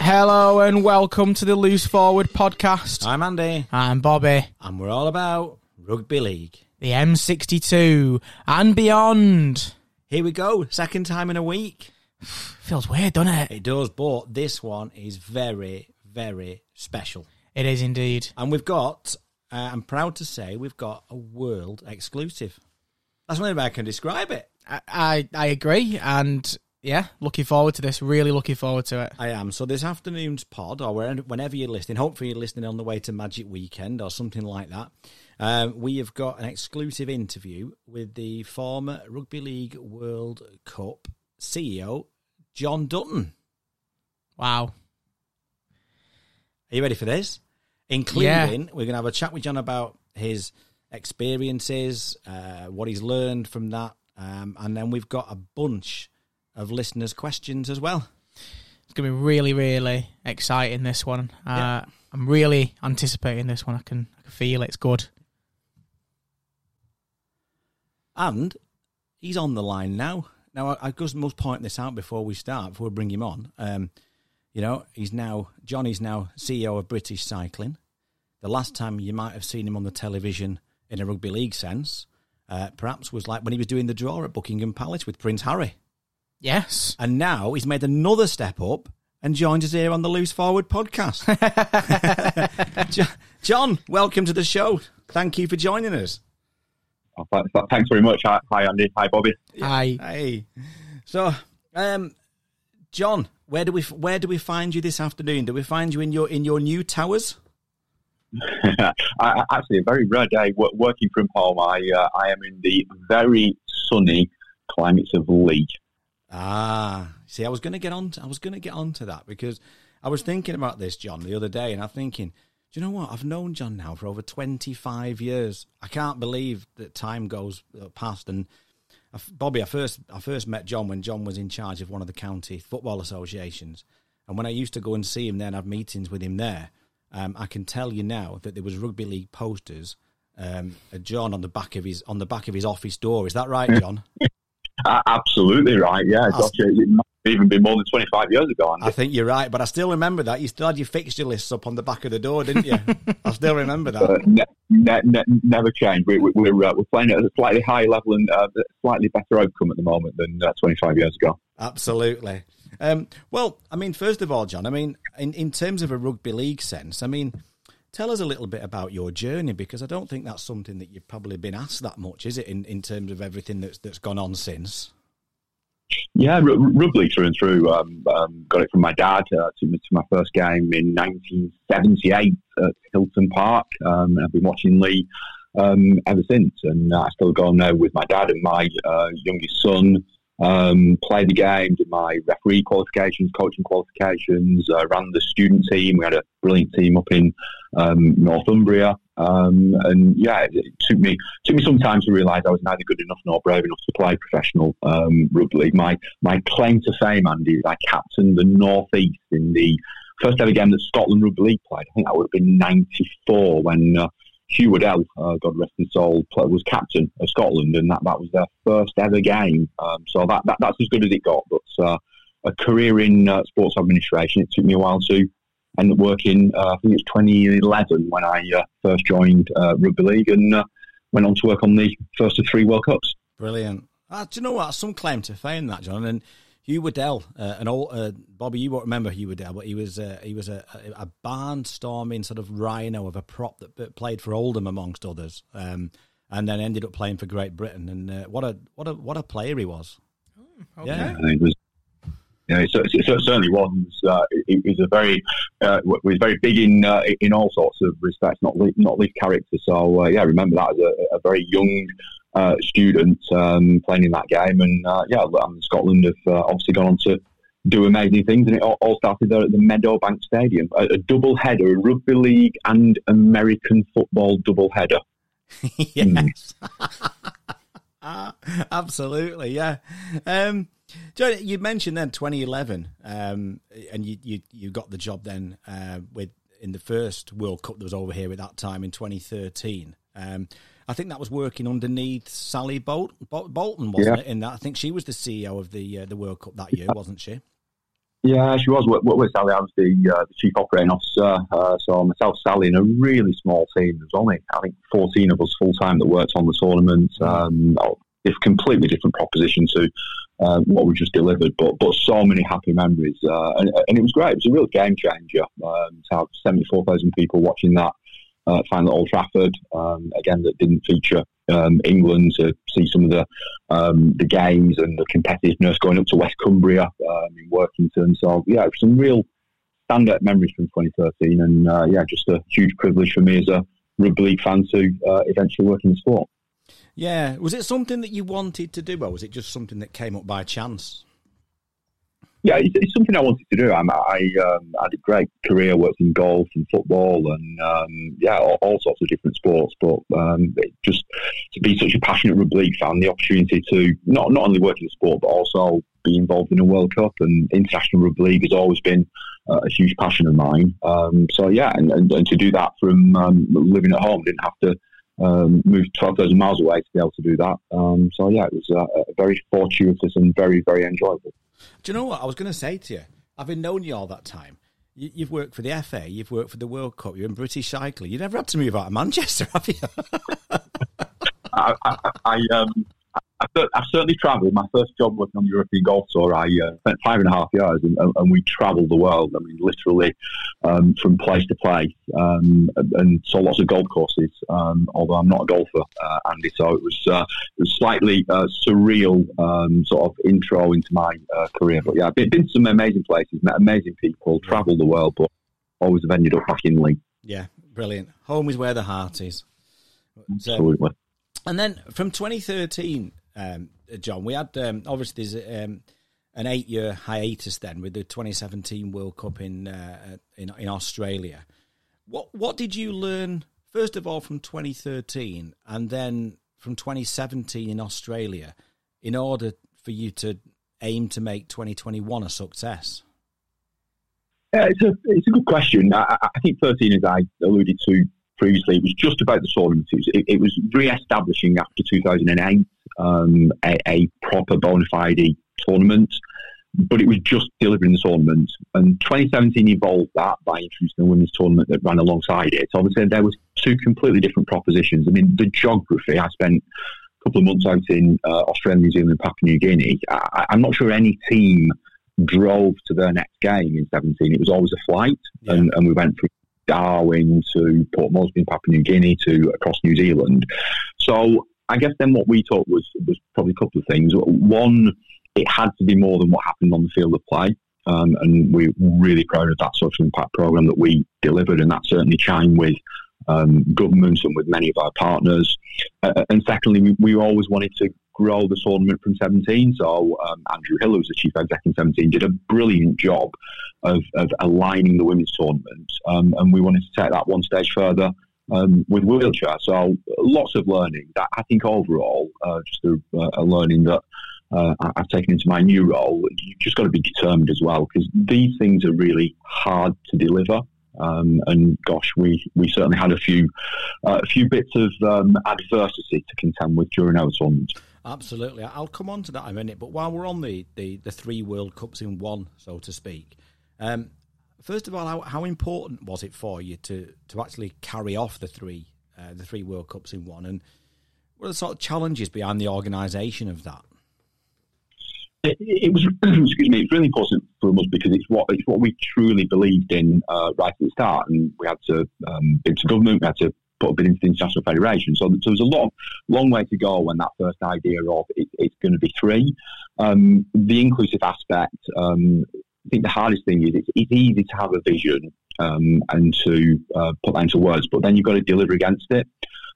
Hello and welcome to the Loose Forward podcast. I'm Andy, I'm Bobby, and we're all about rugby league. the M62 and beyond. Here we go, second time in a week. Feels weird, doesn't it? It does, but this one is very, very special. It is indeed. And we've got, uh, I'm proud to say, we've got a world exclusive. That's the only way I can describe it. I, I, I agree, and yeah, looking forward to this. Really looking forward to it. I am. So this afternoon's pod, or whenever you're listening, hopefully you're listening on the way to Magic Weekend or something like that. Um, we have got an exclusive interview with the former Rugby League World Cup CEO, Jon Dutton. Wow. Are you ready for this? Including, we're going to have a chat with Jon about his experiences, uh, what he's learned from that, um, and then we've got a bunch of listeners' questions as well. It's going to be really, really exciting, this one. Uh, Yeah. I'm really anticipating this one. I can, I can feel it. It's good. And he's on the line now. Now, I, I just must point this out before we start, before we bring him on. Um, you know, he's now, Johnny's now CEO of British Cycling. The last time you might have seen him on the television in a rugby league sense, uh, perhaps was like when he was doing the draw at Buckingham Palace with Prince Harry. Yes. And now he's made another step up and joins us here on the Loose Forward podcast. Jon, welcome to the show. Thank you for joining us. Oh, th- th- Thanks very much. Hi, hi, Andy. Hi, Bobby. Hi. Hey, so, um, Jon, where do we where do we find you this afternoon? Do we find you in your in your new towers? I, I- actually, a very rare day working from home. I uh, I am in the very sunny climates of Leigh. Ah, see, I was going to get on. I was going to get onto that because I was thinking about this, Jon, the other day, and I'm thinking, do you know what? I've known Jon now for over 25 years. I can't believe that time goes uh, past. And Bobby, I first I first met Jon when Jon was in charge of one of the county football associations, and when I used to go and see him there and have meetings with him there, um, I can tell you now that there was rugby league posters. Um, of Jon on the back of his on the back of his office door. Is that right, Jon? Absolutely right. Yeah, That's- gosh, it might have even been more than 25 years ago, Andy. I think you're right, but I still remember that. You still had your fixture lists up on the back of the door, didn't you? I still remember that. Uh, ne- ne- ne- never changed. We, we, we're uh, we're playing at a slightly higher level and uh, slightly better outcome at the moment than uh, 25 years ago. Absolutely. Um, well, I mean, first of all, Jon, I mean, in, in terms of a rugby league sense, I mean, tell us a little bit about your journey because I don't think that's something that you've probably been asked that much, is it, in, in terms of everything that's, that's gone on since? Yeah, r- rugby through and through. Um, um, got it from my dad. Uh, me to my first game in 1978 at Hilton Park. Um, I've been watching Leigh um, ever since. And I still go now with my dad and my uh, youngest son. Um, play the game, did my referee qualifications, coaching qualifications, uh, ran the student team. We had a brilliant team up in um, Northumbria. Um, and yeah, it, it took me took me some time to realise I was neither good enough nor brave enough to play professional um, rugby league. My my claim to fame, Andy, is I captained the North East in the first ever game that Scotland Rugby League played. I think that would have been '94 when uh, Hugh Waddell, uh, God rest his soul, was captain of Scotland, and that, that was their first ever game. Um, so that, that that's as good as it got. But uh, a career in uh, sports administration, it took me a while to end up working. Uh, I think it's 2011 when I uh, first joined uh, rugby league and went on to work on the first of three World Cups. Brilliant. Ah, do you know what? Some claim to fame that, Jon. And Hugh Waddell, uh, an old uh, Bobby, you won't remember Hugh Waddell, but he was uh, he was a, a, a barnstorming sort of rhino of a prop that, that played for Oldham amongst others, um, and then ended up playing for Great Britain. And uh, what a what a what a player he was. okay. Yeah. And it was. Yeah, it, cer- it certainly was. Uh, he he was a very, uh, was very big in uh, in all sorts of respects, not least, not least character. So uh, yeah, I remember that as a, a very young uh, student um, playing in that game, and uh, yeah, Scotland have uh, obviously gone on to do amazing things, and it all, all started there at the Meadowbank Stadium, a, a double header, a rugby league and American football double header. yes. Ah, Absolutely, yeah. Um, Jon, you mentioned then 2011, um, and you, you you got the job then uh, with in the first World Cup that was over here at that time in 2013. Um, I think that was working underneath Sally Bolt, Bolton, wasn't yeah. it? In that, I think she was the CEO of the uh, the World Cup that year, wasn't she? Yeah, she was. With Sally, I was the, uh, the chief operating officer. Uh, so myself, Sally, and a really small team. There's only, I think, 14 of us full time that worked on the tournament. Um, it's completely different proposition to uh, what we just delivered, but but so many happy memories, uh, and, and, it was great. It was a real game changer um, to have 74,000 people watching that uh, final Old Trafford. Um, again, that didn't feature um, England to see some of the um, the games and the competitiveness going up to West Cumbria um, in Workington. So yeah, some real standout memories from 2013, and uh, yeah, just a huge privilege for me as a rugby league fan to uh, eventually work in the sport. Yeah, was it something that you wanted to do, or was it just something that came up by chance? Yeah, it's, it's something I wanted to do. I'm, I um, had a great career, worked in golf and football, and um, yeah, all, all, sorts of different sports. But um, just to be such a passionate rugby league fan, the opportunity to not not only work in the sport but also be involved in a World Cup and international rugby league has always been uh, a huge passion of mine. Um, so yeah, and, and, and, to do that from um, living at home, didn't have to um, moved 12,000 miles away to be able to do that. Um, so, yeah, it was uh, very fortuitous and very, very enjoyable. Do you know what I was going to say to you? Having known you all that time, you, have worked for the FA, you've worked for the World Cup, you're in British cycling. You never had to move out of Manchester, have you? I, I, I, um, I've, certainly travelled. My first job was on the European Golf Tour. I uh, spent five and a half years, and, and we travelled the world. I mean, literally um, from place to place, um, and saw lots of golf courses. Um, although I'm not a golfer, uh, Andy, so it was uh, it was slightly uh, surreal um, sort of intro into my uh, career. But yeah, I've been, to some amazing places, met amazing people, travelled the world, but always have ended up back in Leigh. Yeah, brilliant. Home is where the heart is. Absolutely. And then from 2013, um, John. We had um, obviously there's um, an eight year hiatus then with the 2017 World Cup in, uh, in in Australia. What what did you learn first of all from 2013 and then from 2017 in Australia in order for you to aim to make 2021 a success? Yeah, it's a it's a good question. I, I think 13, as I alluded to previously, it was just about the tournament. It was, it, it was re-establishing after 2008 um, a, a, proper bona fide tournament, but it was just delivering the tournament. And 2017 evolved that by introducing a women's tournament that ran alongside it. So obviously, there was two completely different propositions. I mean, the geography. I spent a couple of months out in uh, Australia, New Zealand, and Papua New Guinea. I, I'm not sure any team drove to their next game in 17. It was always a flight, yeah. and, and we went through Darwin to Port Moresby Papua New Guinea to across New Zealand. So I guess then what we thought was was probably a couple of things. One, it had to be more than what happened on the field of play. Um, and we're really proud of that social impact program that we delivered, and that certainly chimed with um, governments and with many of our partners. Uh, and secondly, we, we, always wanted to grow the tournament from 17. So um, Andrew Hill, who's the chief exec in 17, did a brilliant job of, of aligning the women's tournament, um, and we wanted to take that one stage further um, with wheelchair. So lots of learning. That I think overall, uh, just a, a, learning that uh, I've taken into my new role. You've just got to be determined as well because these things are really hard to deliver. Um, and gosh, we, we certainly had a few uh, a few bits of um, adversity to contend with during our tournament. Absolutely, I'll come on to that in a minute. But while we're on the, the, the three World Cups in one, so to speak, um, first of all, how, how, important was it for you to, to actually carry off the three uh, the three World Cups in one, and what are the sort of challenges behind the organisation of that? It, was excuse me. It's really important for us because it's what it's what we truly believed in uh, right at the start, and we had to um, bid to government. We had to put a bid into the international federation. So, so there's a long, long way to go when that first idea of it, it's going to be three. Um, the inclusive aspect, um, I think the hardest thing is it's, it's easy to have a vision um, and to uh, put that into words, but then you've got to deliver against it.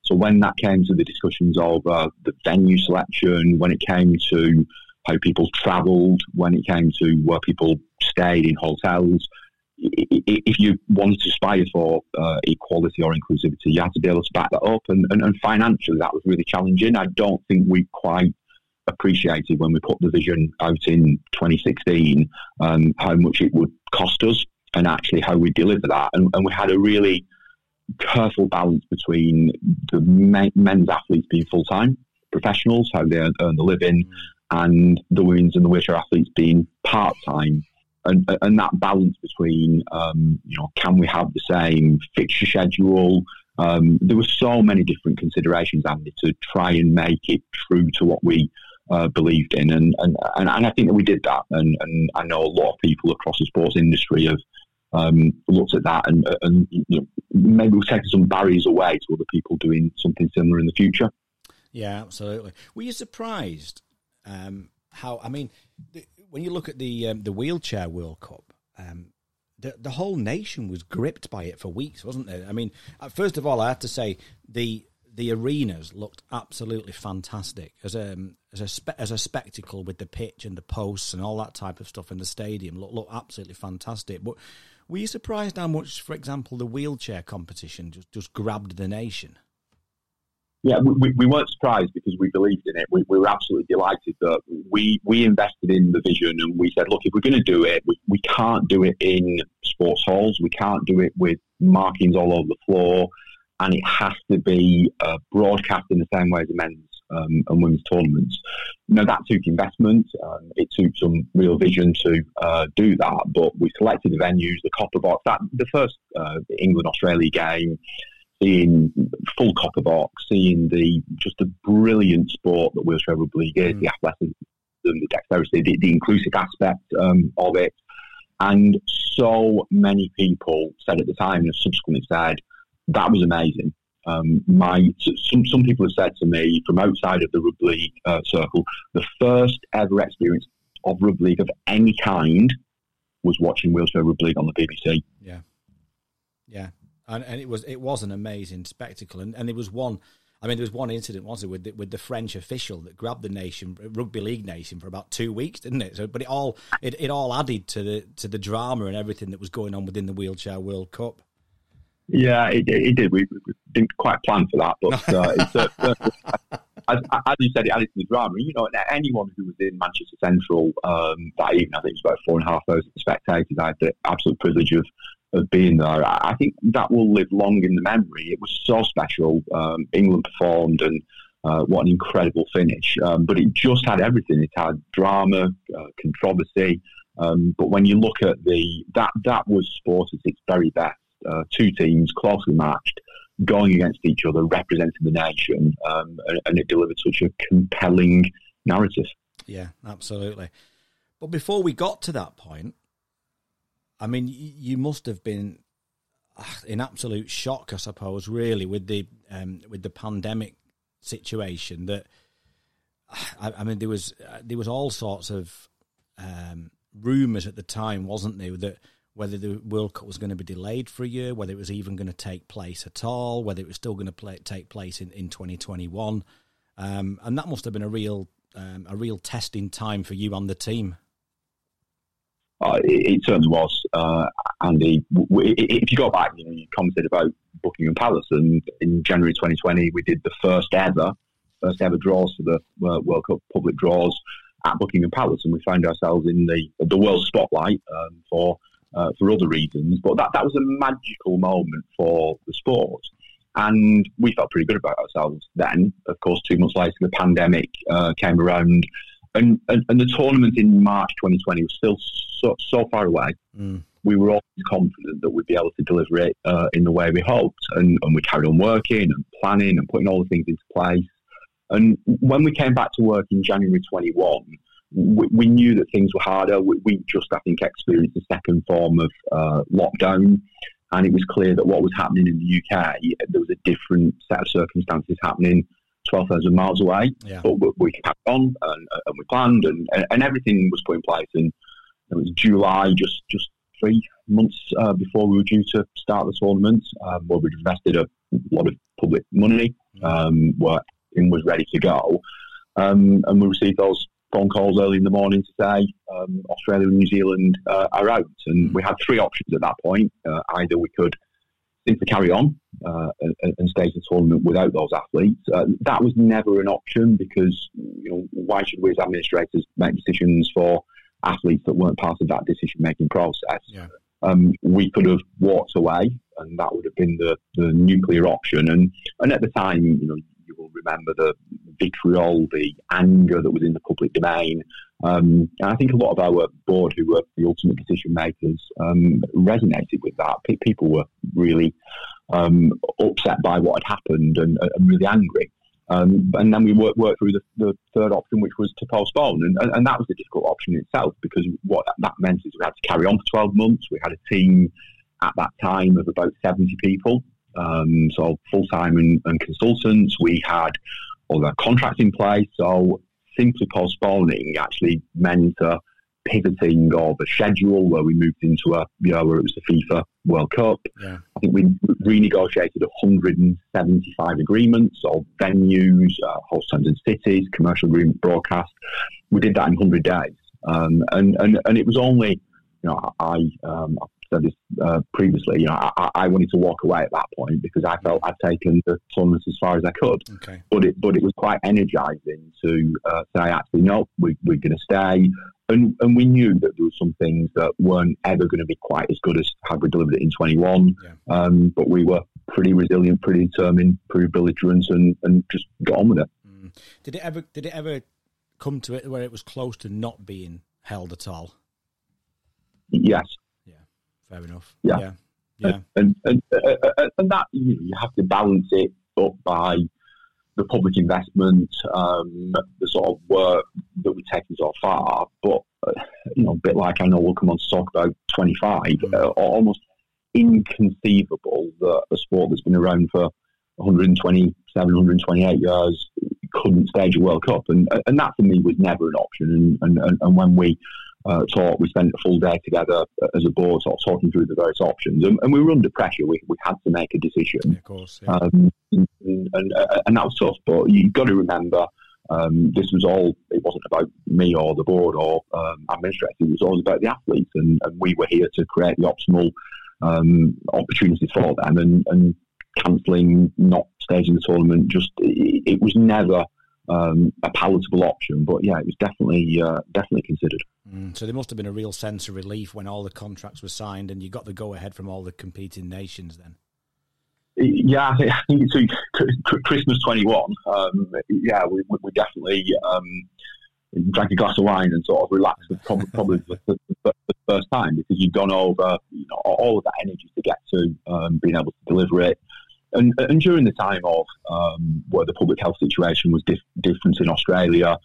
So when that came to the discussions of uh, the venue selection, when it came to how people travelled, when it came to where people stayed in hotels, if you want to aspire for uh, equality or inclusivity, you had to be able to back that up. And, and, and, financially, that was really challenging. I don't think we quite appreciated when we put the vision out in 2016 um, how much it would cost us and actually how we deliver that. And, and we had a really careful balance between the men's athletes being full time professionals, how they earn, the living, and the women's and the wheelchair athletes being part time. And, and that balance between, um, you know, can we have the same fixture schedule? Um, there were so many different considerations, Andy, to try and make it true to what we uh, believed in, and, and and I think that we did that. And, and I know a lot of people across the sports industry have um, looked at that, and, and you know, maybe we've taken some barriers away to other people doing something similar in the future. Yeah, absolutely. Were you surprised um, how? I mean, when you look at the um, the wheelchair World Cup, um, the the whole nation was gripped by it for weeks, wasn't it? I mean, uh, first of all, I have to say the the arenas looked absolutely fantastic as a as a spe- as a spectacle with the pitch and the posts and all that type of stuff in the stadium. Looked looked absolutely fantastic. But were you surprised how much, for example, the wheelchair competition just just grabbed the nation? Yeah, we, we weren't surprised because we believed in it. We, we, were absolutely delighted that we, we invested in the vision and we said, look, if we're going to do it, we, we can't do it in sports halls. We can't do it with markings all over the floor. And it has to be uh, broadcast in the same way as the men's um, and women's tournaments. Now, that took investment. Um, it took some real vision to uh, do that. But we selected the venues, the copper box. That the first uh, England Australia game seeing full copper box, seeing the just the brilliant sport that wheelchair rugby league is, mm. the athleticism, the dexterity, the, the inclusive aspect um, of it. And so many people said at the time and subsequently said, that was amazing. Um, my some some people have said to me from outside of the rugby league uh, circle, the first ever experience of rugby league of any kind was watching wheelchair rugby league on the BBC. Yeah, yeah, and, and it was it was an amazing spectacle, and, and there was one. I mean, there was one incident, wasn't it, with the, with the French official that grabbed the nation, rugby league nation, for about two weeks, didn't it? So, but it all it, it all added to the to the drama and everything that was going on within the wheelchair World Cup. Yeah, it, it did. We, we, didn't quite plan for that, but uh, it's, uh, as, as, you said, it added to the drama. You know, anyone who was in Manchester Central um, that evening, I think it was about four and a half thousand spectators. I had the absolute privilege of of being there. I think that will live long in the memory. It was so special. Um, England performed, and uh, what an incredible finish. Um, but it just had everything. It had drama, uh, controversy. Um, but when you look at the that that was sport at its very best. Uh, two teams closely matched, going against each other, representing the nation, um, and, and it delivered such a compelling narrative. Yeah, absolutely. But before we got to that point, I mean, you must have been ah, in absolute shock, I suppose, really, with the um, with the pandemic situation. That I, I mean, there was uh, there was all sorts of um, rumours at the time, wasn't there, that whether the World Cup was going to be delayed for a year, whether it was even going to take place at all, whether it was still going to play, take place in, in 2021. Um, and that must have been a real um, a real testing time for you and the team. Uh, it, it, certainly was, uh, Andy. If you go back, you, know, you commented about Buckingham Palace, and in January 2020, we did the first ever, first ever draws for the uh, World Cup public draws at Buckingham Palace, and we found ourselves in the the world spotlight um, for uh, for other reasons. But that that was a magical moment for the sport, and we felt pretty good about ourselves then. Of course, two months later, the pandemic uh, came around and, and, and the tournament in March 2020 was still so, so far away. Mm. We were always confident that we'd be able to deliver it uh, in the way we hoped, and, and we carried on working and planning and putting all the things into place. And when we came back to work in January 21, we, we knew that things were harder. We, we, just, I think, experienced a second form of uh, lockdown, and it was clear that what was happening in the UK, there was a different set of circumstances happening 12,000 miles away. Yeah. But we, we kept on and, and we planned and, and everything was put in place. And it was July, just, just three months uh, before we were due to start the tournament, um, where we'd invested a lot of public money, mm. um, where was ready to go. Um, and we received those phone calls early in the morning to say um, Australia and New Zealand uh, are out. And we had three options at that point. Uh, either we could simply carry on uh, and, and stage the tournament without those athletes. Uh, that was never an option because you know why should we as administrators make decisions for athletes that weren't part of that decision making process? Yeah. Um, we could have walked away, and that would have been the, the nuclear option. And and at the time, you know, will remember the vitriol, the anger that was in the public domain. Um, and I think a lot of our board, who were the ultimate decision makers, um, resonated with that. P- people were really um, upset by what had happened and, and really angry. Um, and then we worked, through the, the, third option, which was to postpone. And, and, and, that was a difficult option itself because what that meant is we had to carry on for 12 months. We had a team at that time of about 70 people, um, so full time and, and, consultants. We had all the contracts in place. So simply postponing actually meant a pivoting of a schedule where we moved into a you know where it was the FIFA World Cup. Yeah. I think we renegotiated 175 agreements of venues, uh, host towns and cities, commercial agreement, broadcast. We did that in 100 days, um, and and and it was only you know I um, said this uh, previously, you know, I, I, wanted to walk away at that point because I felt I'd taken the tournament as far as I could. Okay. But it, but it was quite energising to uh, say, actually, no, we, we're going to stay. And, and we knew that there were some things that weren't ever going to be quite as good as had we delivered it in 21. Yeah. Um, but we were pretty resilient, pretty determined, pretty belligerent, and, and just got on with it. Mm. Did it ever? Did it ever come to it where it was close to not being held at all? Yes. Fair enough. Yeah. Yeah. yeah. And, and, and, and that, you, know, you have to balance it up by the public investment, um, the sort of work that we've taken so far. But, uh, you know, a bit like I know we'll come on to talk about 25, mm. uh, almost inconceivable that a sport that's been around for 127, 128 years couldn't stage a World Cup. And, and that for me was never an option. And, and, and when we uh, talk. We spent a full day together as a board, sort of talking through the various options, and, and we were under pressure. We, we had to make a decision. Yeah, of course, yeah. um, and, and, uh, and, that was tough. But you've got to remember, um, this was all. It wasn't about me or the board or um, administrators. It was always about the athletes, and, and, we were here to create the optimal um, opportunities for them. And, and cancelling, not staging the tournament, just it, it was never um, a palatable option. But yeah, it was definitely uh, definitely considered. Mm, so there must have been a real sense of relief when all the contracts were signed and you got the go ahead from all the competing nations. Then. Yeah, I think, it's Christmas twenty one. Um, yeah, we, we definitely um, drank a glass of wine and sort of relaxed probably, probably the, the, the, first time because you've gone over you know, all of that energy to get to um, being able to deliver it and, and during the time of um, where the public health situation was dif- different in Australia,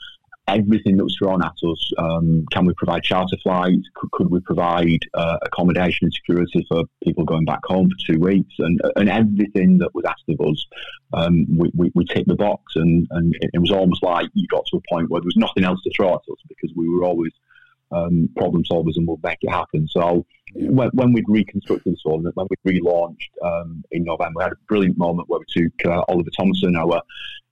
everything that was thrown at us. Um, can we provide charter flights? Could, could we provide uh, accommodation and security for people going back home for two weeks? And, and everything that was asked of us, um, we, we, we, ticked the box. And, and it was almost like you got to a point where there was nothing else to throw at us because we were always um, problem solvers and we'll make it happen. So when, when we'd reconstructed the tournament, when we relaunched um, in November, we had a brilliant moment where we took uh, Oliver Thompson, our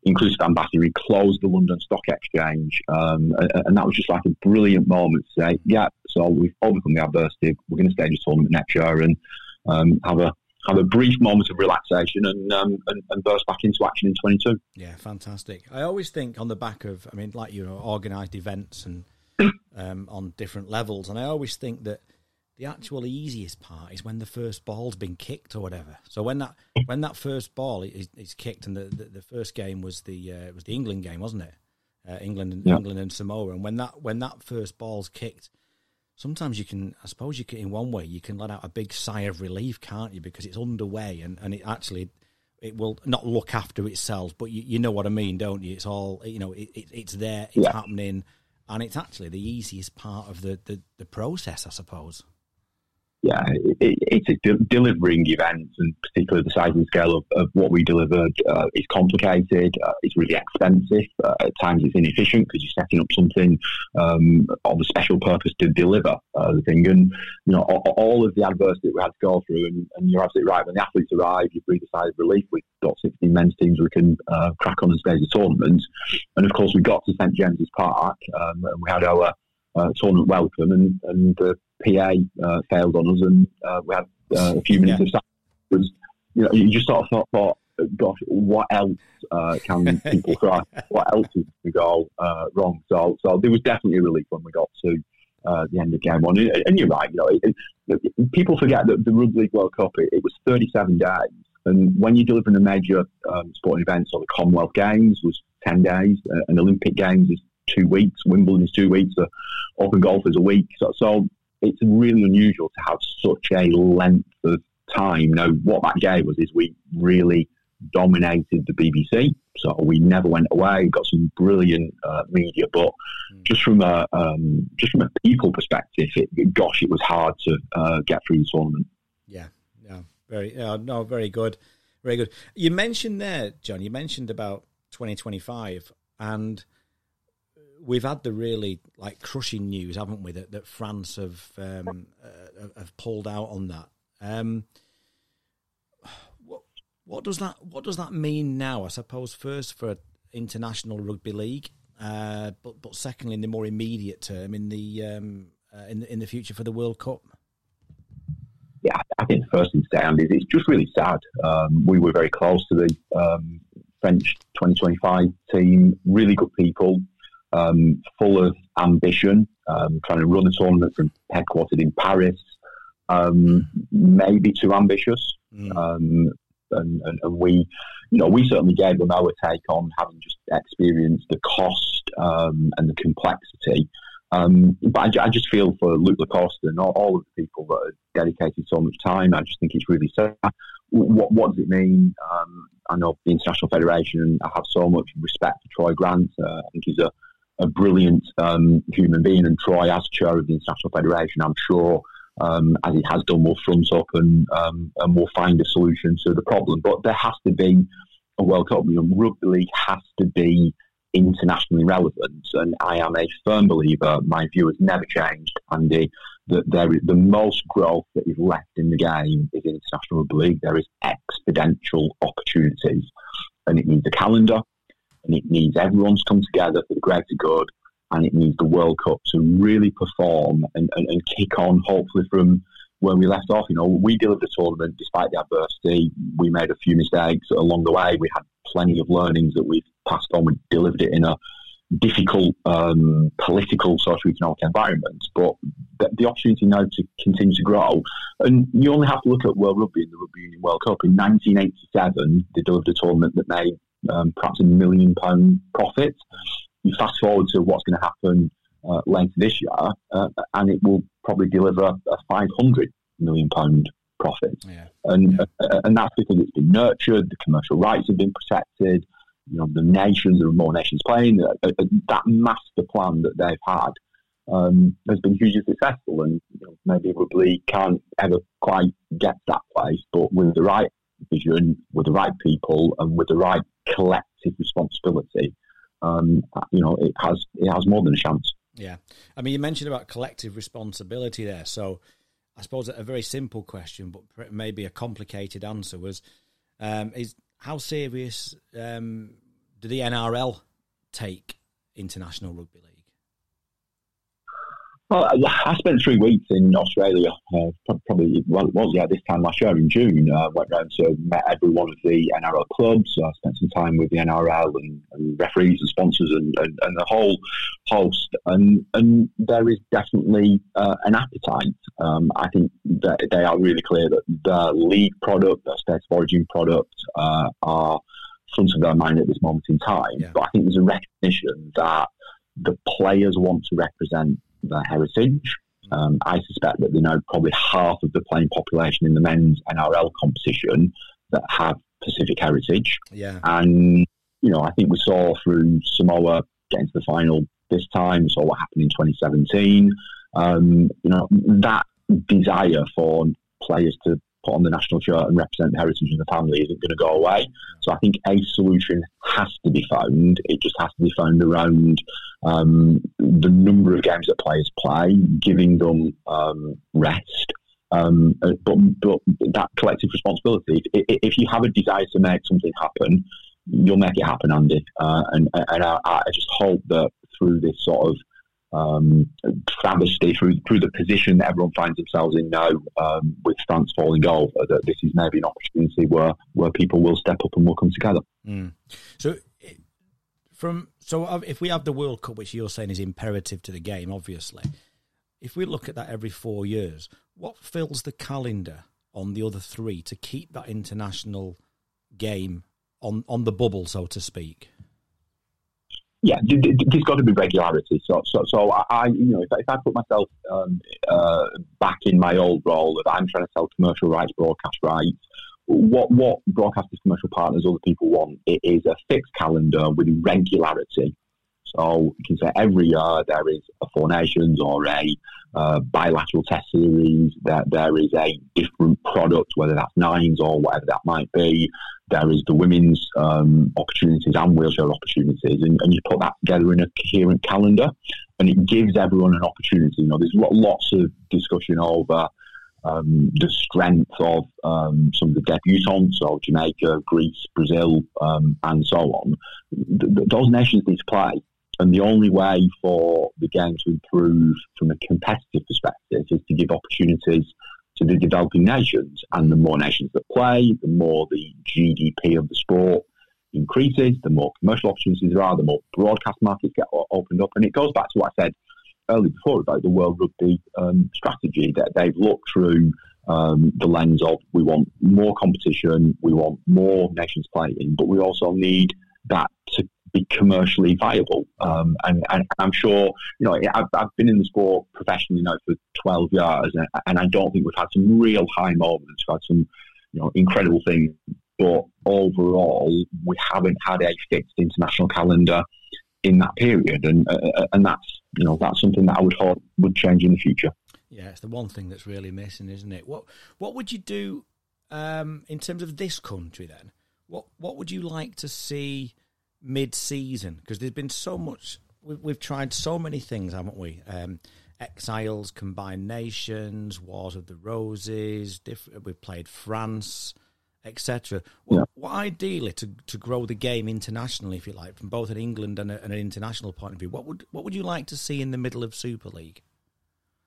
inclusive ambassador, he closed the London Stock Exchange, um, and, and, that was just like a brilliant moment to say, yeah, so we've overcome the adversity. We're going to stage a tournament next year and um, have a have a brief moment of relaxation and, um, and, and burst back into action in 22. Yeah, fantastic. I always think on the back of, I mean, like you know, organised events and um, on different levels. And I always think that the actual easiest part is when the first ball's been kicked or whatever. So when that when that first ball is, is kicked, and the, the, the, first game was the uh, was the England game, wasn't it? Uh, England and yeah. England and Samoa. And when that when that first ball's kicked, sometimes you can, I suppose, you can in one way you can let out a big sigh of relief, can't you? Because it's underway and and it actually it will not look after itself, but you, you know what I mean, don't you? It's all you know. It, it, it's there. It's yeah. happening and it's actually the easiest part of the, the, the process, I suppose yeah, it, it's a de- delivering events, and particularly the size and scale of, of what we delivered uh, is complicated. Uh, it's really expensive. Uh, at times, it's inefficient because you're setting up something um, of a special purpose to deliver uh, the thing. And you know, all, all, of the adversity we had to go through, and, and, you're absolutely right. When the athletes arrive, you breathe a sigh of relief. We've got 16 men's teams we can uh, crack on and stage the tournament, and of course, we got to St James's Park, um, and we had our uh, tournament welcome, and, and the PA uh, failed on us, and uh, we had uh, a few minutes yeah. of silence. you know, you just sort of thought, thought gosh, what else uh, can people try? What else is to go uh, wrong? So, so there was definitely a relief when we got to uh, the end of game one. And you're right, you know, it, it, people forget that the Rugby League World Cup it, it, was 37 days, and when you're delivering a major um, sporting event, so the Commonwealth Games was 10 days, uh, and Olympic Games is two weeks, Wimbledon is two weeks, the Open Golf is a week. So, so it's really unusual to have such a length of time. Now, what that gave us is we really dominated the BBC. So we never went away. We Got some brilliant uh, media, but mm. just from a um, just from a people perspective, it, gosh, it was hard to uh, get through the tournament. Yeah, yeah, very, uh, no, very good, very good. You mentioned there, Jon. You mentioned about 2025, and we've had the really like crushing news, haven't we? That, that France have um, uh, have pulled out on that. Um, what does that What does that mean now? I suppose first for international rugby league, uh, but but secondly in the more immediate term in the um, uh, in the, in the future for the World Cup. Yeah, I think the first to say, is it's just really sad. Um, we were very close to the um, French 2025 team. Really good people, um, full of ambition, um, trying to run a tournament from headquartered in Paris. Um, maybe too ambitious. Mm. Um, and, and, and, we, you know, we certainly gave them our take on having just experienced the cost um, and the complexity. Um, but I, I, just feel for Luc Lacoste and all, all, of the people that have dedicated so much time. I just think it's really sad. What, what does it mean? Um, I know the International Federation, I have so much respect for Troy Grant. Uh, I think he's a, a brilliant um, human being, and Troy, as chair of the International Federation, I'm sure um, as it has done, will front up and um, and will find a solution to the problem. But there has to be a World Cup. You know, rugby league has to be internationally relevant, and I am a firm believer. My view has never changed, Andy. That there is the most growth that is left in the game is international rugby league. There is exponential opportunities, and it needs a calendar, and it needs everyone to come together for the greater good and it needs the World Cup to really perform and, and, and kick on, hopefully, from where we left off. You know, we delivered the tournament despite the adversity. We made a few mistakes along the way. We had plenty of learnings that we've passed on. We delivered it in a difficult um, political, socio-economic environment, but the, the, opportunity now to continue to grow. And you only have to look at World Rugby and the Rugby Union World Cup. In 1987, they delivered a tournament that made um, perhaps a million pound profit you fast forward to what's going to happen uh, later this year, uh, and it will probably deliver a 500 million pound profit. Yeah. And yeah. Uh, and that's because it's been nurtured, the commercial rights have been protected. You know, the nations, there are more nations playing. Uh, uh, that master plan that they've had um, has been hugely successful, and you know, maybe rugby can't ever quite get that place, but with the right vision, with the right people, and with the right collective responsibility, um, you know, it has it has more than a chance. Yeah, I mean, you mentioned about collective responsibility there. So, I suppose a very simple question, but maybe a complicated answer was: um, is how serious um, do the NRL take international rugby league? Well, I spent three weeks in Australia, uh, probably, well, it was, yeah, this time last year in June. I uh, went round to met every one of the NRL clubs. I spent some time with the NRL and, and referees and sponsors and, and, and, the whole host. And, and there is definitely uh, an appetite. Um, I think that they are really clear that the league product, the state of origin product, uh, are front of their mind at this moment in time. Yeah. But I think there's a recognition that the players want to represent their heritage. Um, I suspect that they know probably half of the playing population in the men's NRL competition that have Pacific heritage. Yeah. And, you know, I think we saw through Samoa getting to the final this time, we saw what happened in 2017. Um, you know, that desire for players to put on the national shirt and represent the heritage of the family isn't going to go away. So I think a solution has to be found. It just has to be found around um, the number of games that players play, giving them um, rest. Um, uh, but, but that collective responsibility, if you have a desire to make something happen, you'll make it happen, Andy. Uh, and and I, I, just hope that through this sort of um, travesty through through the position that everyone finds themselves in now um, with France falling over that this is maybe an opportunity where where people will step up and will come together. Mm. So from so if we have the World Cup, which you're saying is imperative to the game, obviously, if we look at that every four years, what fills the calendar on the other three to keep that international game on on the bubble, so to speak? Yeah, there's got to be regularity. So, so, so I, you know, if, if I put myself um, uh, back in my old role of I'm trying to sell commercial rights, broadcast rights, what what broadcasters, commercial partners, other people want it is a fixed calendar with regularity. So you can say every year there is a Four Nations or a uh, bilateral test series. That there is a different product, whether that's nines or whatever that might be. There is the women's um, opportunities and wheelchair opportunities, and, and, you put that together in a coherent calendar, and it gives everyone an opportunity. You know, there's lots of discussion over um, the strength of um, some of the debutants, so Jamaica, Greece, Brazil, um, and so on. Th- th- those nations need to play. And the only way for the game to improve from a competitive perspective is to give opportunities to the developing nations. And the more nations that play, the more the GDP of the sport increases, the more commercial opportunities there are, the more broadcast markets get opened up. And it goes back to what I said earlier before about the World Rugby um, strategy that they've looked through um, the lens of we want more competition, we want more nations playing, but we also need that to be commercially viable. Um, and, and, I'm sure, you know, I've, I've, been in the sport professionally now for 12 years, and, and, I don't think we've had some real high moments. We've had some, you know, incredible things. But overall, we haven't had a fixed international calendar in that period, and uh, uh, and that's you know that's something that I would hope would change in the future. Yeah, it's the one thing that's really missing, isn't it? What what would you do um, in terms of this country then? What what would you like to see? Mid-season because there's been so much. We've, we've, tried so many things, haven't we? Um, exiles, combined nations, Wars of the Roses. Different. We've played France, etc. Well, yeah. what, ideally to to grow the game internationally, if you like, from both an England and, a, and an international point of view? What would what would you like to see in the middle of Super League?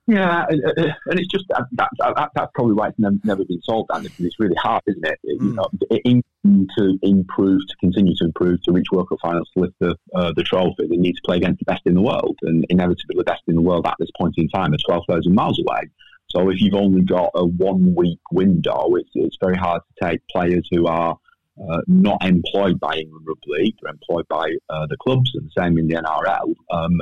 Yeah, and it's just that, that, that, that's probably why it's never, never been solved, and it's really hard, isn't it? Mm. You know, to improve, to continue to improve, to reach World Cup finals, to lift the uh, the trophy, they need to play against the best in the world, and inevitably the best in the world at this point in time are twelve thousand miles away. So if you've only got a one week window, it's it's very hard to take players who are uh, not employed by England Rugby League, they're employed by uh, the clubs, and the same in the NRL. Um,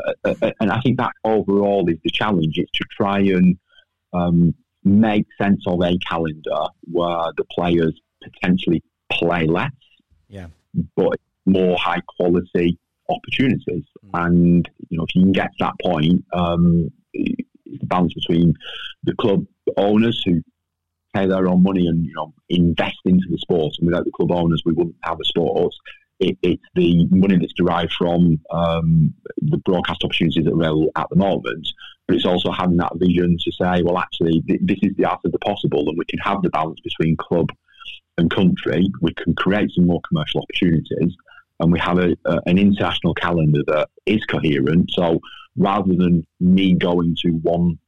and I think that overall is the challenge: is to try and um, make sense of a calendar where the players potentially play less, yeah, but more high quality opportunities. Mm. And you know, if you can get to that point, um, the balance between the club owners who pay their own money and you know invest into the sport. And without the club owners, we wouldn't have a sport. It, it's the money that's derived from um, the broadcast opportunities that are available at the moment. But it's also having that vision to say, well, actually, th- this is the art of the possible, and we can have the balance between club and country. We can create some more commercial opportunities, and we have a, a, an international calendar that is coherent. So rather than me going to one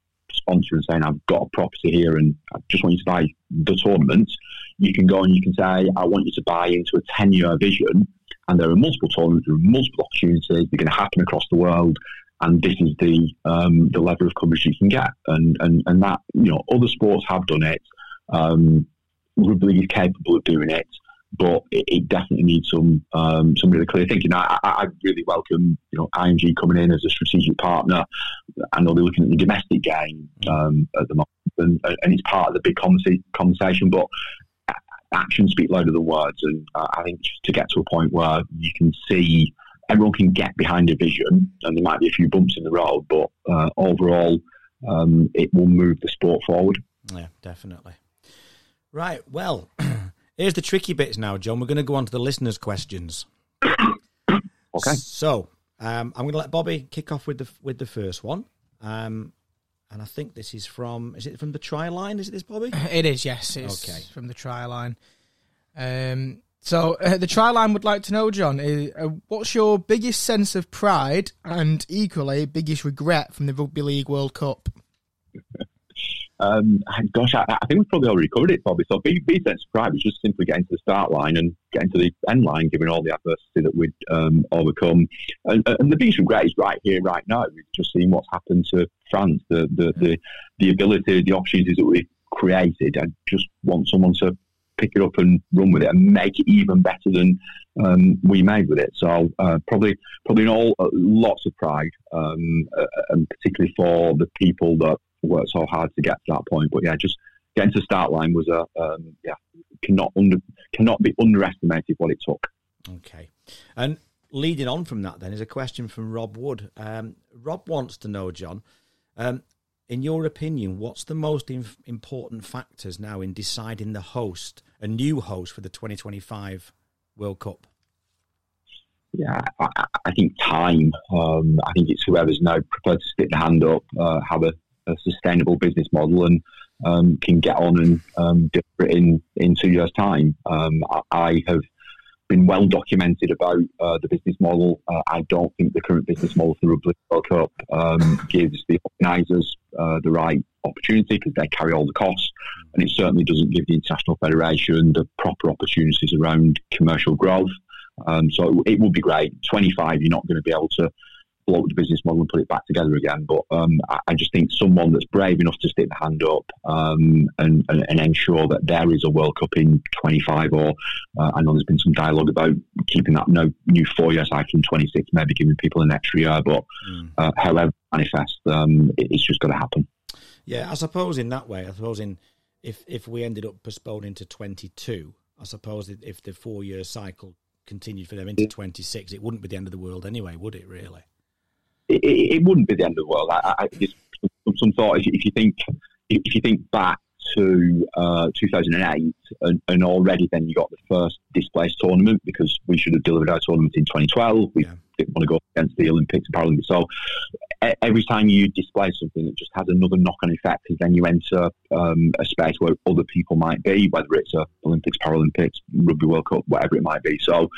sponsor and saying, I've got a property here and I just want you to buy the tournament, you can go and you can say, I want you to buy into a 10 year vision. And there are multiple tournaments, there are multiple opportunities, they're going to happen across the world. And this is the um, the level of coverage you can get. And, and, and that, you know, other sports have done it. Um, rugby is capable of doing it but it, it definitely needs some um, some really clear thinking. I, I, I, really welcome you know IMG coming in as a strategic partner. I know they're looking at the domestic game um, at the moment, and, and, it's part of the big conversation. But actions speak louder than words, and uh, I think to get to a point where you can see everyone can get behind a vision, and there might be a few bumps in the road, but uh, overall, um, it will move the sport forward. Yeah, definitely. Right. Well. Here's the tricky bits now, Jon. We're going to go on to the listeners' questions. okay. So um, I'm going to let Bobby kick off with the with the first one. Um, and I think this is from is it from the try line? Is it this Bobby? It is, yes. It's okay. from the try line. Um, So uh, the try line would like to know, Jon, uh, what's your biggest sense of pride and equally biggest regret from the Rugby League World Cup? Um, gosh, I, I, think we've probably already covered it, probably. So, be, be of pride was just simply getting to the start line and getting to the end line, given all the adversity that we'd um, overcome. And, and, the biggest regret is right here, right now. We've just seen what's happened to France, the the, the, the ability, the opportunities that we created. I just want someone to pick it up and run with it and make it even better than um, we made with it. So uh, probably, probably in all, uh, lots of pride, um, uh, and particularly for the people that worked so hard to get to that point. But yeah, just getting to start line was a um, yeah cannot under cannot be underestimated what it took. Okay, and leading on from that, then is a question from Rob Wood. Um, Rob wants to know, Jon. Um, in your opinion, what's the most inf- important factors now in deciding the host, a new host for the 2025 World Cup? Yeah, I, I think time. Um, I think it's whoever's now prepared to stick the hand up, uh, have a a sustainable business model and um, can get on and um, deliver it in, in two years' time. Um, I, have been well documented about uh, the business model. Uh, I don't think the current business model for the Rugby World Cup um, gives the organisers uh, the right opportunity because they carry all the costs, and it certainly doesn't give the International Federation the proper opportunities around commercial growth. Um, so it would be great. 25, you're not going to be able to blow the business model and put it back together again. But um, I, I, just think someone that's brave enough to stick the hand up um, and, and, and, ensure that there is a World Cup in 25, or uh, I know there's been some dialogue about keeping that no new four year cycle in 26, maybe giving people an extra year. But mm. uh, however manifest, um, it, it's just going to happen. Yeah, I suppose in that way, I suppose in if if we ended up postponing to 22, I suppose if the four year cycle continued for them into 26, it wouldn't be the end of the world anyway, would it? Really? It, it, wouldn't be the end of the world. I, I just some, some thought if, if, you think if you think back to uh, 2008 and, and, already then you got the first displaced tournament because we should have delivered our tournament in 2012. We yeah. didn't want to go against the Olympics and Paralympics. So every time you display something, it just has another knock-on effect because then you enter um, a space where other people might be, whether it's a Olympics, Paralympics, Rugby World Cup, whatever it might be. So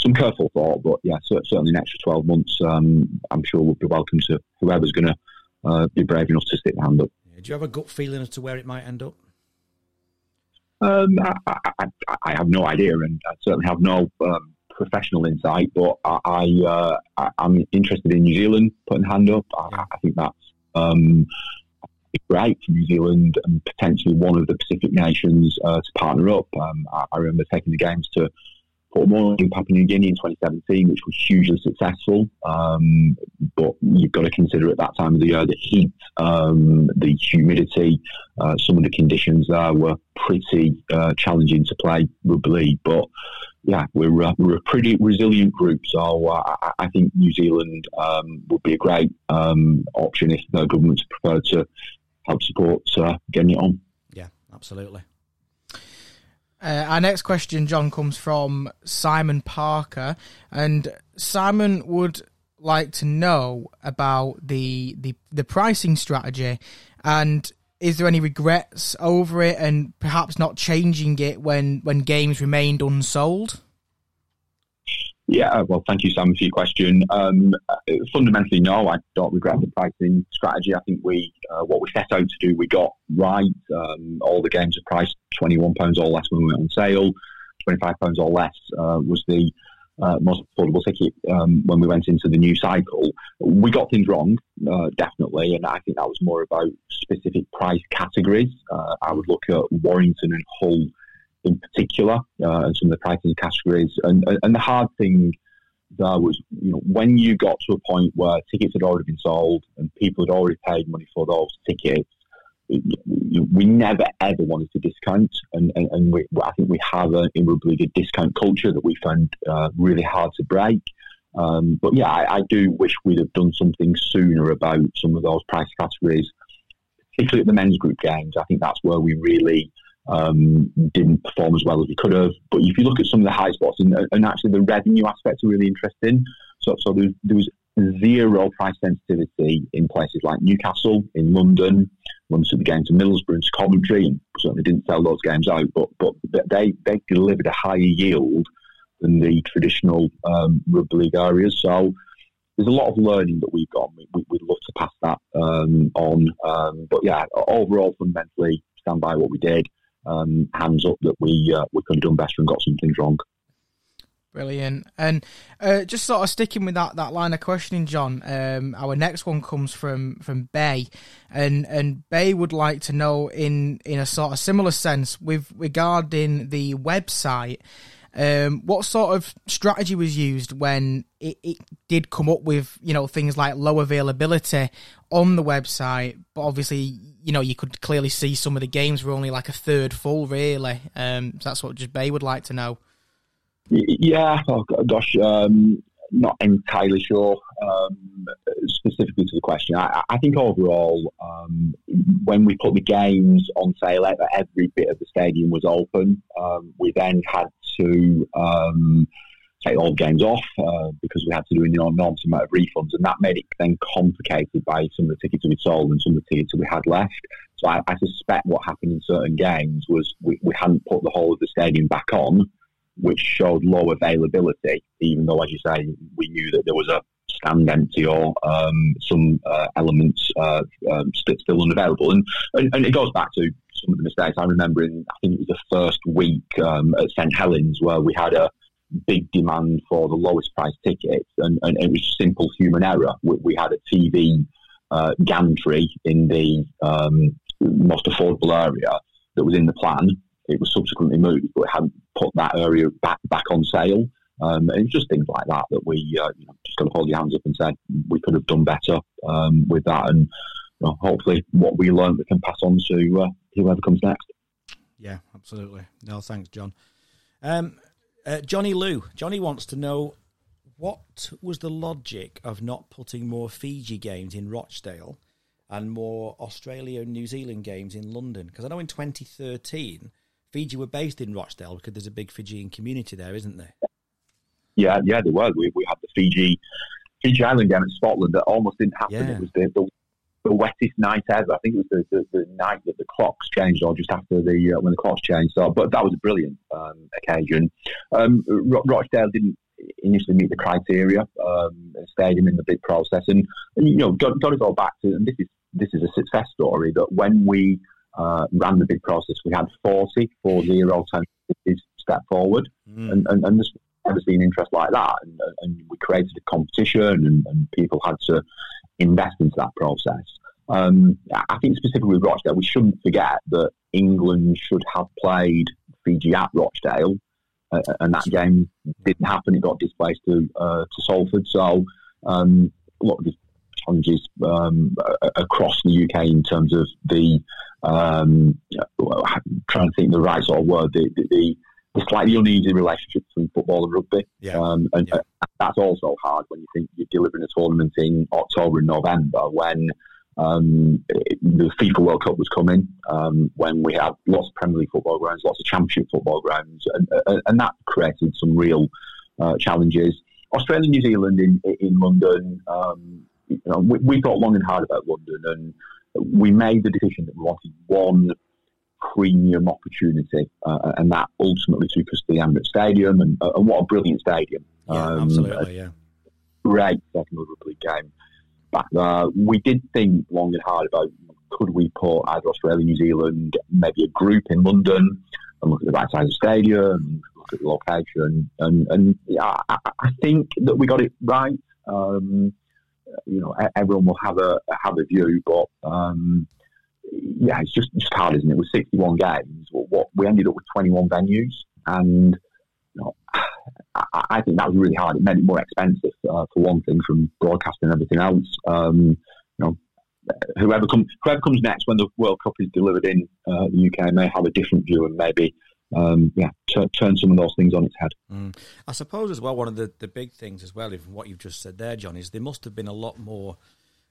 some careful thought, but yeah, certainly an extra 12 months, um, I'm sure we'll be welcome to whoever's going to uh, be brave enough to stick their hand up. Do you have a gut feeling as to where it might end up? Um, I, I, I, have no idea, and I certainly have no um, professional insight. But I, uh, I, am interested in New Zealand putting hand up. I, I think that's um, great for New Zealand and potentially one of the Pacific nations uh, to partner up. Um, I, remember taking the games to Port in Papua New Guinea in 2017, which was hugely successful. Um, but you've got to consider at that time of the year the heat, um, the humidity, uh, some of the conditions there were pretty uh, challenging to play rugby league. But yeah, we're uh, we're a pretty resilient group, so uh, I, I, think New Zealand um, would be a great um, option if the governments prefer to help support uh, getting it on. Yeah, absolutely. Uh, our next question, Jon, comes from Simon Parker, and Simon would like to know about the the, the pricing strategy, and is there any regrets over it, and perhaps not changing it when when games remained unsold? Yeah, well, thank you, Sam, for your question. Um, fundamentally, no, I don't regret the pricing strategy. I think we, uh, what we set out to do, we got right. Um, all the games are priced twenty-one pounds or less when we went on sale. Twenty-five pounds or less uh, was the uh, most affordable ticket um, when we went into the new cycle. We got things wrong, uh, definitely, and I think that was more about specific price categories. Uh, I would look at Warrington and Hull in particular, uh, and some of the pricing categories. And, and the hard thing there was, you know, when you got to a point where tickets had already been sold and people had already paid money for those tickets, we never ever wanted to discount, and, and, and we, I think we have a, in rugby league a discount culture that we found uh, really hard to break. Um, but yeah, I, I, do wish we'd have done something sooner about some of those price categories, particularly at the men's group games. I think that's where we really um, didn't perform as well as we could have. But if you look at some of the high spots, and, and actually the revenue aspects are really interesting. So, so there, there was zero price sensitivity in places like Newcastle, in London, runs to the to Middlesbrough and to Coventry, and certainly didn't sell those games out, but but they they delivered a higher yield than the traditional um, rugby league areas. So there's a lot of learning that we've got. We, would love to pass that um, on, um, but yeah, overall, fundamentally, stand by what we did. Um, hands up that we uh, we could have done better and got some things wrong. Brilliant. And uh, just sort of sticking with that, that line of questioning, Jon. Um, our next one comes from from Bay, and and Bay would like to know in in a sort of similar sense with regarding the website. Um, what sort of strategy was used when it, it did come up with you know things like low availability on the website, but obviously you know you could clearly see some of the games were only like a third full, really. Um, so that's what just Bay would like to know. Yeah, oh gosh, um, not entirely sure um, specifically to the question. I, I think overall, um, when we put the games on sale, every bit of the stadium was open. Um, we then had to um, take the games off uh, because we had to do an enormous amount of refunds, and that made it then complicated by some of the tickets we sold and some of the tickets we had left. So I, I suspect what happened in certain games was we, we hadn't put the whole of the stadium back on which showed low availability, even though, as you say, we knew that there was a stand empty or um, some uh, elements uh, um, still unavailable. And, and, and, it goes back to some of the mistakes I remember in, I think it was the first week um, at St Helens where we had a big demand for the lowest price tickets and, and it was simple human error. We, we had a TV uh, gantry in the um, most affordable area that was in the plan it was subsequently moved, but it hadn't put that area back back on sale. Um, and it's just things like that that we uh, you know, just got to hold your hands up and say we could have done better um, with that, and you know, hopefully what we learned we can pass on to uh, whoever comes next. Yeah, absolutely. No, thanks, Jon. Um, uh, Johnny Lou, Johnny wants to know what was the logic of not putting more Fiji games in Rochdale and more Australia and New Zealand games in London? Because I know in 2013 Fiji were based in Rochdale because there's a big Fijian community there, isn't there? Yeah, yeah, there were. We, we had the Fiji Fiji Island game in Scotland that almost didn't happen. Yeah. It was the, the, the wettest night ever. I think it was the, the, the, night that the clocks changed, or just after the uh, when the clocks changed. So, but that was a brilliant um, occasion. Um, Rochdale didn't initially meet the criteria. Um, stadium in the big process, and, and you know, got, got to go back to, and this is this is a success story that when we uh, ran the big process, we had 40, 40 alternatives step forward, mm. and, and, and there's never been interest like that. And, and we created a competition, and, and, people had to invest into that process. Um, I think specifically with Rochdale, we shouldn't forget that England should have played Fiji at Rochdale, uh, and that game didn't happen. It got displaced to uh, to Salford. So, um, look, there's challenges um, across the UK in terms of the um, trying to think the right sort of word the, the, the slightly uneasy relationship between football and rugby. Yeah. Um, and yeah. that's also hard when you think you're delivering a tournament in October and November when um, the FIFA World Cup was coming, um, when we had lots of Premier League football grounds, lots of Championship football grounds, and, uh, and that created some real uh, challenges. Australia, and New Zealand in in London. Um, you know, we, we, thought long and hard about London, and we made the decision that we wanted one premium opportunity, uh, and that ultimately took us to the Emirates Stadium, and, uh, and what a brilliant stadium! Yeah, um, absolutely, yeah. Great second rugby game. But uh, we did think long and hard about could we put either Australia, New Zealand, maybe a group in London, and look at the right size of the stadium, look at the location, and and yeah, I, I think that we got it right. Um, you know, everyone will have a have a view, but um, yeah, it's just just hard, isn't it? With 61 games, what we ended up with 21 venues, and you know, I, I, think that was really hard. It made it more expensive uh, for one thing, from broadcasting and everything else. Um, you know, whoever comes whoever comes next when the World Cup is delivered in uh, the UK may have a different view and maybe um, yeah, t- turn some of those things on its head. Mm. I suppose as well, one of the, the big things as well, from what you've just said there, Jon, is there must have been a lot more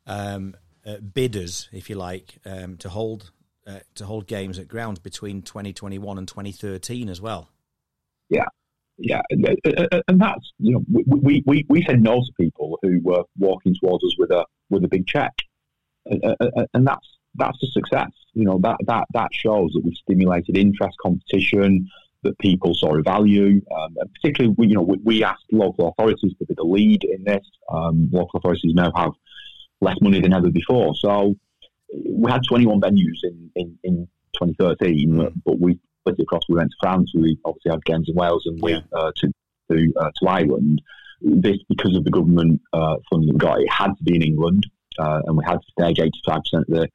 um, uh, bidders, if you like, um, to hold uh, to hold games at grounds between 2021 and 2013 as well. Yeah, yeah, and uh, uh, uh, that's you know we, we, we said no to people who were walking towards us with a with a big check, and that's that's a success. You know that that that shows that we stimulated interest, competition, that people saw a value. Um, and particularly, we, you know, we, we, asked local authorities to be the lead in this. Um, local authorities now have less money than ever before, so we had 21 venues in in, in 2013, mm. but we split it across. We went to France. We obviously had games in Wales, and we yeah. uh, to to, uh, to Ireland. This because of the government uh, funding we got. It had to be in England, uh, and we had to stage 85% of the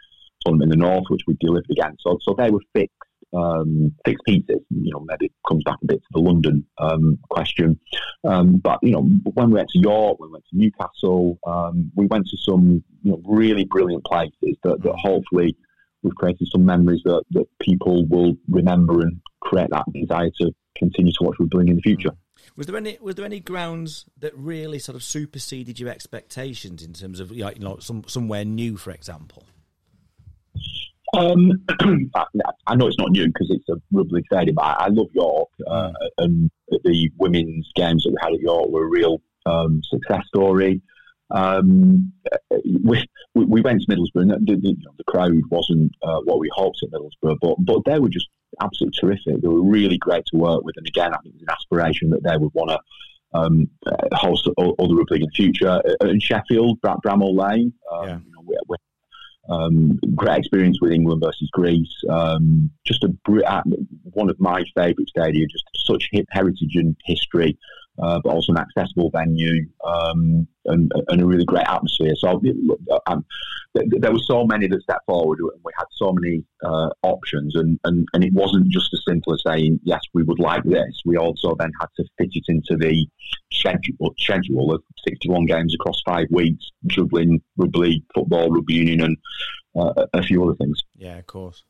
tournament in the north, which we delivered again. So so they were fixed um, fixed pieces. You know, maybe it comes back a bit to the London um, question. Um, but you know, when we went to York, when we went to Newcastle, um, we went to some you know, really brilliant places that, that hopefully we've created some memories that, that people will remember and create that desire to continue to watch rugby in the future. Was there any was there any grounds that really sort of superseded your expectations in terms of you know some somewhere new, for example? Um, I know it's not new because it's a rugby stadium, but I, I love York, uh, and the women's games that we had at York were a real um, success story. Um, we, we went to Middlesbrough, and the, the, the crowd wasn't uh, what we hoped at Middlesbrough, but but they were just absolutely terrific. They were really great to work with, and again, I think it was an aspiration that they would want to um, host other rugby in the future. In Sheffield, Bramall Lane, um, yeah. you know, we, we um, great experience with England versus Greece. Um, just a uh, one of my favourite stadia. Just such heritage and history uh, but also an accessible venue um, and, and, a really great atmosphere. So um, there were so many that stepped forward, and we had so many uh, options, and, and, and it wasn't just as simple as saying yes, we would like this. We also then had to fit it into the schedule, schedule of 61 games across five weeks, juggling rugby, football, rugby union, and uh, a few other things. Yeah, of course.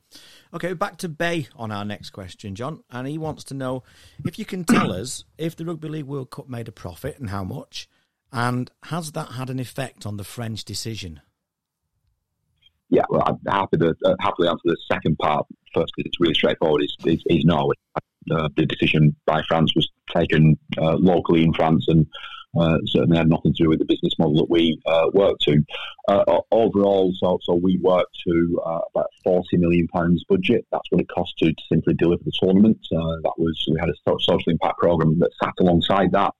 Okay, back to Bay on our next question, Jon, and he wants to know if you can tell us if the Rugby League World Cup made a profit and how much, and has that had an effect on the French decision? Yeah, well, I'm happy to uh, happily answer the second part first because it's really straightforward. Is is, is no. Uh, the decision by France was taken uh, locally in France, and uh, certainly had nothing to do with the business model that we uh, work to. Uh, overall, so, so we work to uh, about forty million pounds budget. That's what it cost to, to simply deliver the tournament. That was we had a social impact program that sat alongside that.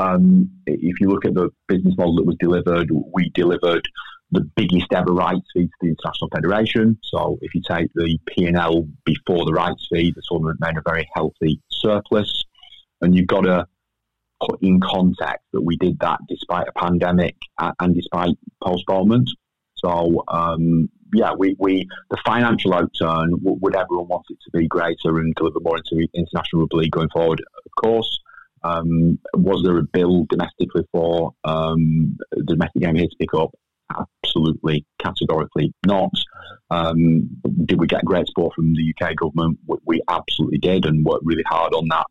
Um, if you look at the business model that was delivered, we delivered the biggest ever rights fee to the International Federation. So if you take the P&L before the rights fee, the tournament made a very healthy surplus. And you've got to put in context that we did that despite a pandemic and despite postponement. So, um, yeah, we, we the financial outturn would everyone want it to be greater and deliver more into international rugby league going forward? Of course. Um, was there a bill domestically for um, the domestic game here to pick up? Absolutely, categorically not. Um, did we get great support from the UK government? We absolutely did, and worked really hard on that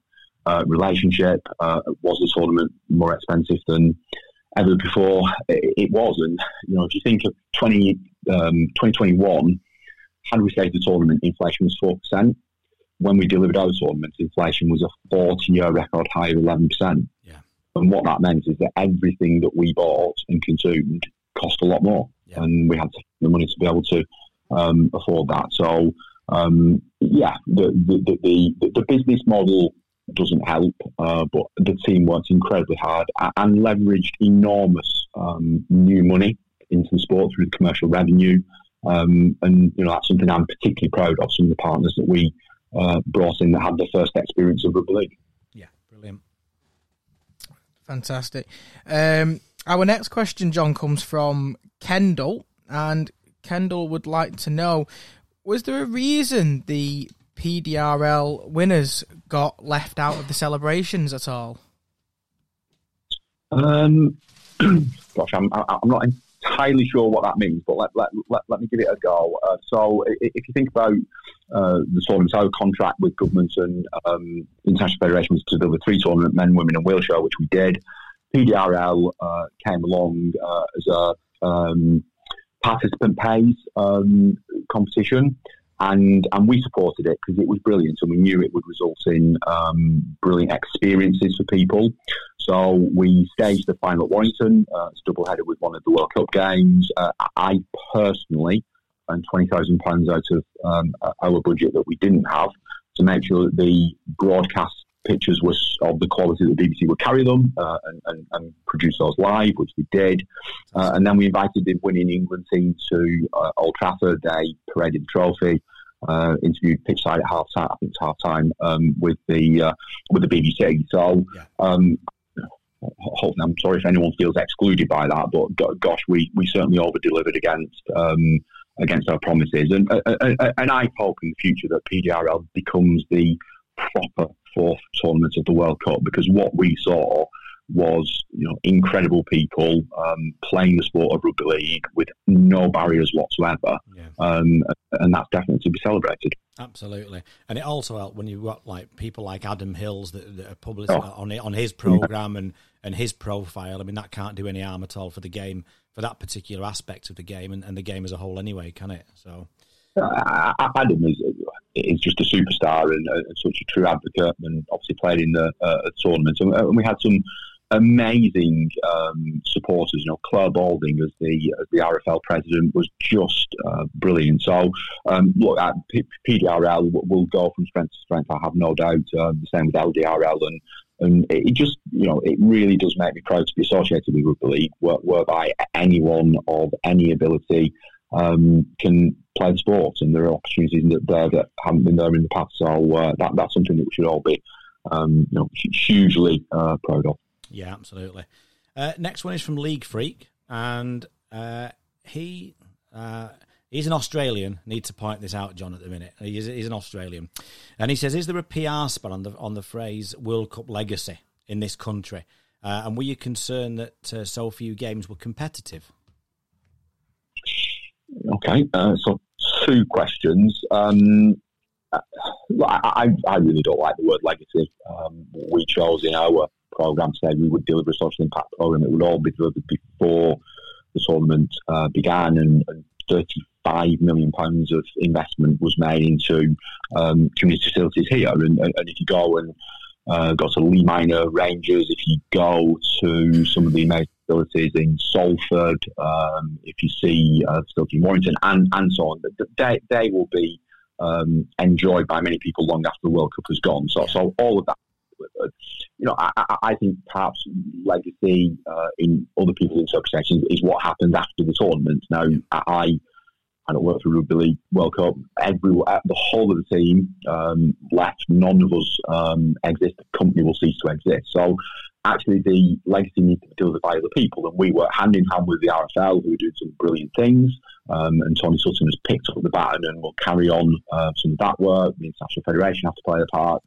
uh, relationship. Uh, was the tournament more expensive than ever before? It, it, was. And, you know, if you think of 20, um, 2021, had we stayed the tournament, inflation was 4%. When we delivered our tournament, inflation was a 40 year record high of 11%. Yeah. And what that meant is that everything that we bought and consumed cost a lot more. Yeah. And we had the money to be able to um, afford that. So, um, yeah, the, the, the, the, business model doesn't help. Uh, but the team worked incredibly hard and leveraged enormous um, new money into the sport through the commercial revenue. Um, and you know that's something I'm particularly proud of. Some of the partners that we uh, brought in that had their first experience of rugby league. Yeah, brilliant, fantastic. Um, our next question, Jon, comes from Kendall, and Kendall would like to know: Was there a reason the PDRL winners got left out of the celebrations at all? Um, gosh, I'm, I'm not entirely sure what that means, but let, let, let, let me give it a go. Uh, so, if you think about uh, the tournaments, our contract with governments and um, international federations to deliver three tournament men, women, and wheelchair, which we did. PDRL uh, came along uh, as a um, participant pays um, competition and and we supported it because it was brilliant, and we knew it would result in um, brilliant experiences for people. So we staged the final at Warrington. Uh, it's double headed with one of the World Cup games. Uh, I personally and twenty thousand pounds out of um, our budget that we didn't have to make sure that the broadcast pictures was of the quality that the BBC would carry them uh, and, and, and, produce those live, which we did. Uh, and then we invited the winning England team to uh, Old Trafford. They paraded the trophy. Uh, interviewed pitch side at half time. I think it's half time um, with the uh, with the BBC. So um, I'm sorry if anyone feels excluded by that, but gosh, we, we certainly over delivered against um, against our promises, and and I hope in the future that PDRL becomes the proper fourth tournament of the World Cup because what we saw was you know incredible people um, playing the sport of rugby league with no barriers whatsoever, yeah. um, and that's definitely to be celebrated. Absolutely, and it also helped when you've got like people like Adam Hills that, that are published oh. on on his program and and his profile. I mean, that can't do any harm at all for the game for that particular aspect of the game and, and the game as a whole, anyway, can it? So. Adam is, is just a superstar and, uh, such a true advocate, and obviously played in the uh, tournament. And, and we had some amazing um, supporters. You know, Clare Balding as the as the RFL president was just uh, brilliant. So, um, look, at P- PDRL will go from strength to strength. I have no doubt. Uh, the same with LDRL, and and it just you know it really does make me proud to be associated with rugby league, where, whereby anyone of any ability. Um, can play sport, and there are opportunities that there that haven't been there in the past. So uh, that that's something that we should all be, um, you know, hugely uh, proud of. Yeah, absolutely. Uh, next one is from League Freak, and uh, he uh, he's an Australian. Need to point this out, Jon, at the minute. He's, he's an Australian, and he says, "Is there a PR spell on the on the phrase World Cup legacy in this country? Uh, and were you concerned that uh, so few games were competitive?" Okay, uh, so two questions. Um, I, I, really don't like the word legacy. Um, we chose in our program said we would deliver a social impact program. It would all be delivered before the tournament uh, began, and, and, 35 million pounds of investment was made into um, community facilities here. And, and, if you go and uh, go to Leigh Minor Rangers, if you go to some of the amazing facilities in Salford, um, if you see uh, facility in Warrington, and, and so on, they, they will be um, enjoyed by many people long after the World Cup has gone. So, so all of that you know, I, I think perhaps legacy uh, in other people's interpretations is what happens after the tournament. Now, I I don't work for Rugby League World Cup. Every the whole of the team um, left. None of us um, exist. The company will cease to exist. So actually the legacy needs to be delivered by other people. And we work hand in hand with the RFL, who are doing some brilliant things. Um, and Tony Sutton has picked up the baton and will carry on uh, some of that work. The International Federation has to play a part,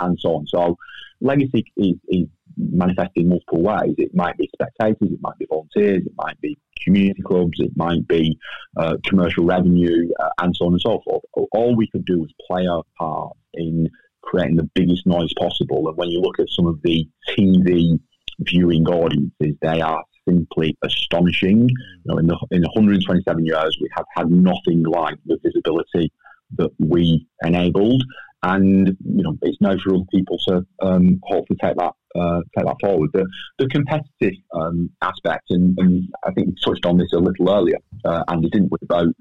and so on. So legacy is, is manifested in multiple ways. It might be spectators, it might be volunteers, it might be community clubs, it might be uh, commercial revenue, uh, and so on and so forth. All we could do was play our part in creating the biggest noise possible. And when you look at some of the TV viewing audiences, they are simply astonishing. You know, in the in 127 years, we have had nothing like the visibility that we enabled, and you know, it's now for other people to um, hopefully take that uh, take that forward. The the competitive um, aspect, and, and, I think we touched on this a little earlier, uh, and it didn't we, about you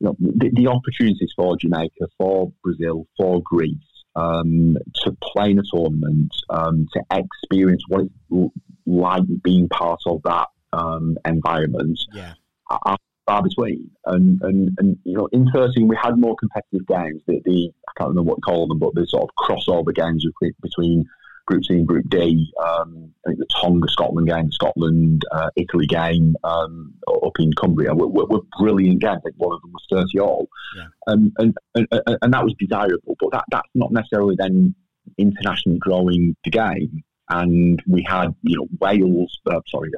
know, the, the opportunities for Jamaica, for Brazil, for Greece um, to play in a tournament, um, to experience what it's like being part of that um, environment. Yeah. Are far between, and, and and you know, in 13 we had more competitive games. The, the I can't remember what to call them, but the sort of crossover games between Group C and Group D. Um, I think the Tonga Scotland game, Scotland uh, Italy game um, up in Cumbria were, were, were, brilliant games. I think one of them was 30 all. Yeah. Um, and, and, and that was desirable, but that, that's not necessarily then internationally growing the game. And we had, you know, Wales, uh, sorry,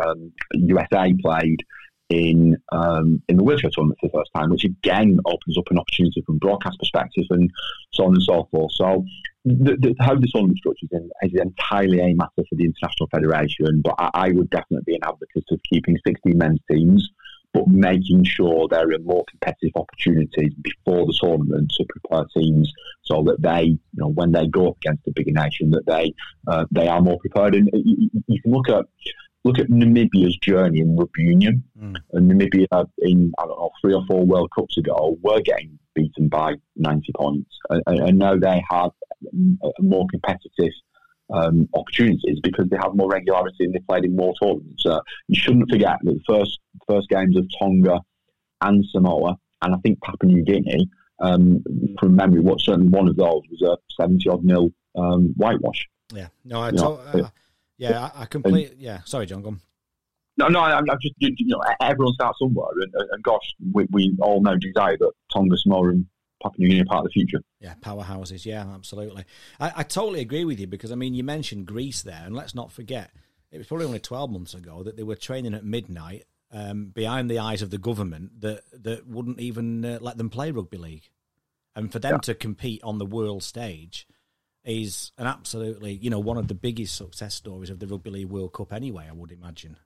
USA um, played in um, in the wheelchair tournament for the first time, which again opens up an opportunity from broadcast perspective and so on and so forth. So the, the, how the tournament structures in is entirely a matter for the international federation, but I, I, would definitely be an advocate of keeping 16 men's teams, but making sure there are more competitive opportunities before the tournament to prepare teams so that they, you know, when they go up against a bigger nation, that they uh, they are more prepared. And you, you can look at look at Namibia's journey in rugby union. Mm. And Namibia, in I don't know three or four World Cups ago, were getting beaten by ninety points, and, and now they have more competitive um, opportunities because they have more regularity and they played in more tournaments. Uh, you shouldn't forget that the first first games of Tonga and Samoa, and I think Papua New Guinea, um, from memory, what certainly one of those was a seventy odd nil um, whitewash. Yeah, no, I, to- uh, yeah, I, I completely, yeah. Sorry, Jon, go on. No, no, I'm, just you know everyone starts somewhere, and, and gosh, we, we all know desire that Tonga, Samoa, and Papua New Guinea are part of the future. Yeah, powerhouses. Yeah, absolutely. I, I totally agree with you because I mean, you mentioned Greece there, and let's not forget it was probably only twelve months ago that they were training at midnight um, behind the eyes of the government that that wouldn't even uh, let them play rugby league, and for them Yeah. to compete on the world stage is an absolutely you know one of the biggest success stories of the rugby league World Cup. Anyway, I would imagine.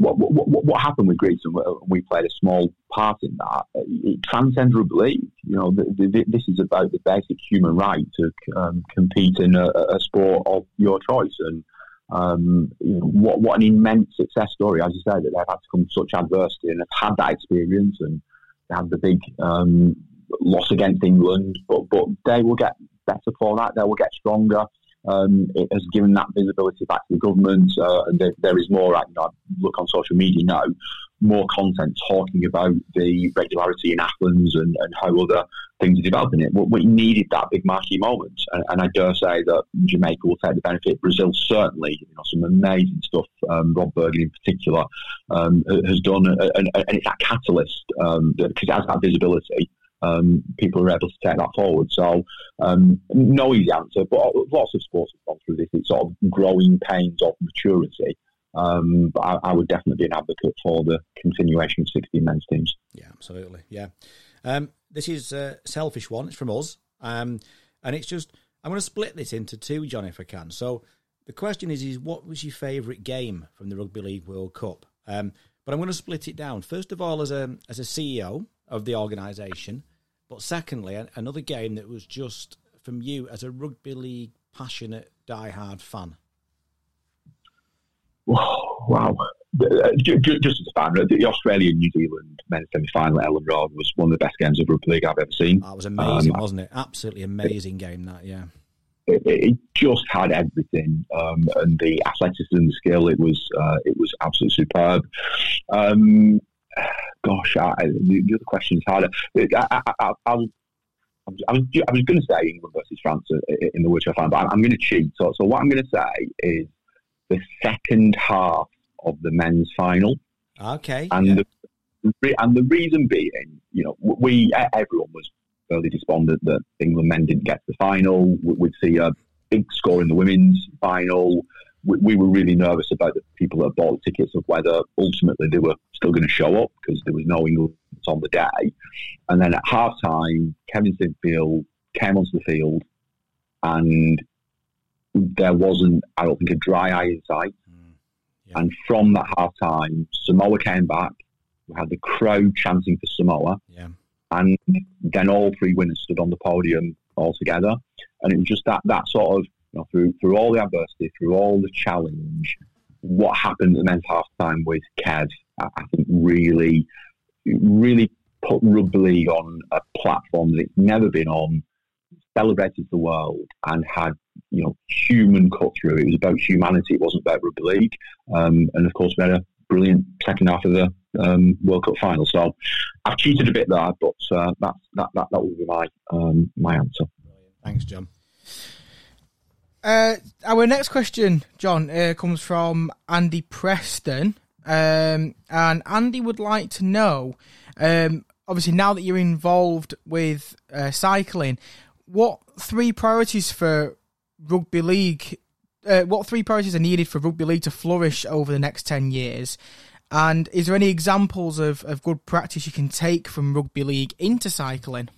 what, what, what, what happened with Greece, and we played a small part in that, it transcends rugby league. You know, the, the, this is about the basic human right to um, compete in a, a sport of your choice. And um, you know, what, what an immense success story, as you say, that they've had to come to such adversity and have had that experience and had the big um, loss against England, but, but they will get better for that. They will get stronger. Um, it has given that visibility back to the government, uh, and there, there is more. You know, I look on social media now, more content talking about the regularity in Athens and, and how other things are developing it. We, needed that big marquee moment, and, and I dare say that Jamaica will take the benefit. Brazil certainly, you know, some amazing stuff. Um, Rob Bergen in particular um, has done, and, and, it's that catalyst um, because it has that visibility um, people are able to take that forward. So, um, no easy answer, but lots of sports have gone through this. It's sort of growing pains of maturity. Um, but I, I, would definitely be an advocate for the continuation of 16 men's teams. Yeah, absolutely. Yeah. Um, this is a selfish one. It's from us. Um, and it's just, I'm going to split this into two, Jon, if I can. So the question is, is what was your favourite game from the Rugby League World Cup? Um, but I'm going to split it down. First of all, as a, as a CEO of the organisation, but secondly, another game that was just from you as a rugby league passionate, die-hard fan. Wow. Just as a fan, the Australia New Zealand men's semi final at Elland Road was one of the best games of rugby league I've ever seen. That was amazing, um, wasn't it? Absolutely amazing game, that, yeah. It, it just had everything, um, and the athleticism and the skill. It was uh, it was absolutely superb. Um, gosh, I, the, the, other question is harder. I, I, I, I was, I was, I was going to say England versus France uh, uh, in the I found, but I'm, I'm going to cheat. So, so what I'm going to say is the second half of the men's final. Okay. And yeah. the and the reason being, you know, we everyone was fairly despondent that England men didn't get to the final. We'd see a big score in the women's final we, we, were really nervous about the people that bought the tickets of whether ultimately they were still going to show up because there was no England on the day. And then at half time, Kevin Sinfield came onto the field and there wasn't, I don't think, a dry eye in sight. Mm, yeah. And from that half time, Samoa came back. We had the crowd chanting for Samoa. Yeah. And then all three winners stood on the podium all together. And it was just that, that sort of you know, through through all the adversity, through all the challenge, what happened at men's half time with Kev, I, I think really, really put rugby league on a platform that it's never been on, celebrated the world, and had you know human cut through. It was about humanity. It wasn't about rugby league. Um, and of course, we had a brilliant second half of the um, World Cup final. So I've cheated a bit there, but uh, that that that that will be my um, my answer. Thanks, Jon. Uh, our next question, Jon, uh, comes from Andy Preston. Um, and Andy would like to know, um, obviously, now that you're involved with uh, cycling, what three priorities for rugby league? Uh, what three priorities are needed for rugby league to flourish over the next ten years? And is there any examples of, of good practice you can take from rugby league into cycling?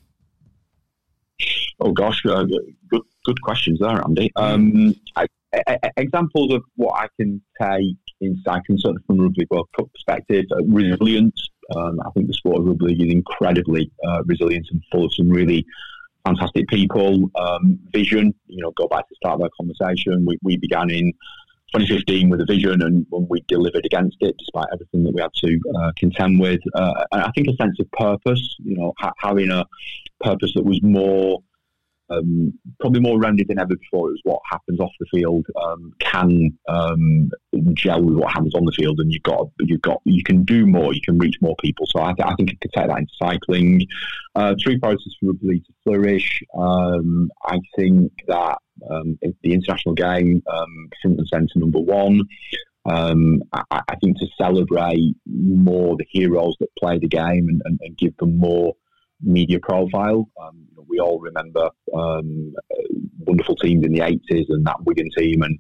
Oh gosh, uh, good good questions there, Andy. Um, I, I, examples of what I can take in cycling, certainly from a rugby World Cup perspective, uh, resilience. Um, I think the sport of rugby is incredibly uh, resilient and full of some really fantastic people. Um, vision, you know, go back to the start of our conversation. We, we began in 2015 with a vision, and when we delivered against it, despite everything that we had to uh, contend with. Uh, and I think a sense of purpose, you know, ha- having a purpose that was more um, probably more rounded than ever before. It was what happens off the field um, can um, gel with what happens on the field, and you've got you've got you can do more, you can reach more people. So I, th- I think I could take that into cycling. Uh, three priorities for rugby to flourish. Um, I think that um, the international game um, front and centre number one. Um, I, I, think to celebrate more the heroes that play the game and, and, and give them more media profile. Um, we all remember um, wonderful teams in the 80s and that Wigan team, and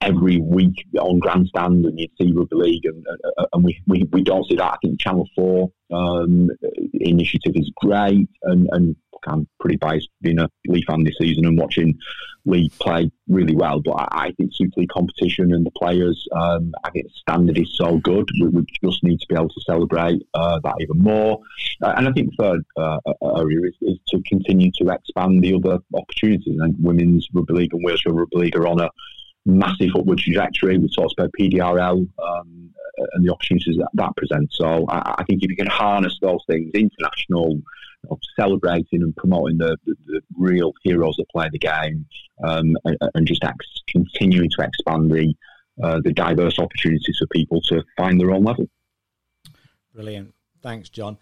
every week on grandstand, and you'd see rugby league, and, uh, and we, we, we don't see that. I think Channel 4 um, initiative is great, and, and I'm pretty biased being a Leigh fan this season and watching Leigh play really well. But I, I think Super League competition and the players, um, I think the standard is so good. We, we, just need to be able to celebrate uh, that even more. Uh, and I think the third uh, area is, is, to continue to expand the other opportunities. Think women's rugby league and Wales rugby league are on a massive upward trajectory. We talked about PDRL um, and the opportunities that that presents. So I, I, think if you can harness those things, international of celebrating and promoting the, the, the, real heroes that play the game, um, and, and, just ex- continuing to expand the uh, the diverse opportunities for people to find their own level. Brilliant, thanks, Jon.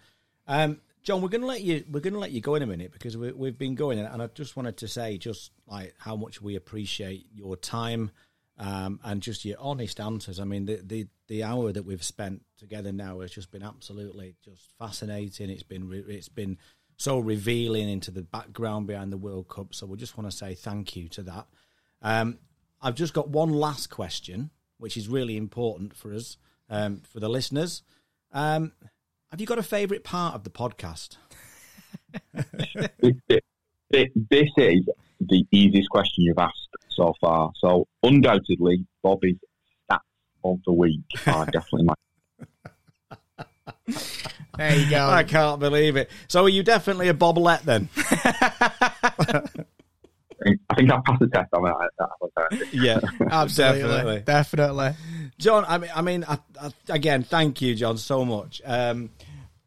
Um, Jon, we're going to let you we're going to let you go in a minute because we, we've been going, and I just wanted to say just like how much we appreciate your time. Um, and just your honest answers. I mean, the, the the hour that we've spent together now has just been absolutely just fascinating. It's been re- it's been so revealing into the background behind the World Cup. So we just want to say thank you to that. Um, I've just got one last question, which is really important for us, um, for the listeners. Um, have you got a favourite part of the podcast? this is the easiest question you've asked so far. So undoubtedly, Bobby's stats of the week are definitely my. There you go. I can't believe it. So are you definitely a boblet then? I think I passed the test on that. Yeah, absolutely, definitely. definitely. Jon, I mean, I mean, I, I, again, thank you, Jon, so much. Um,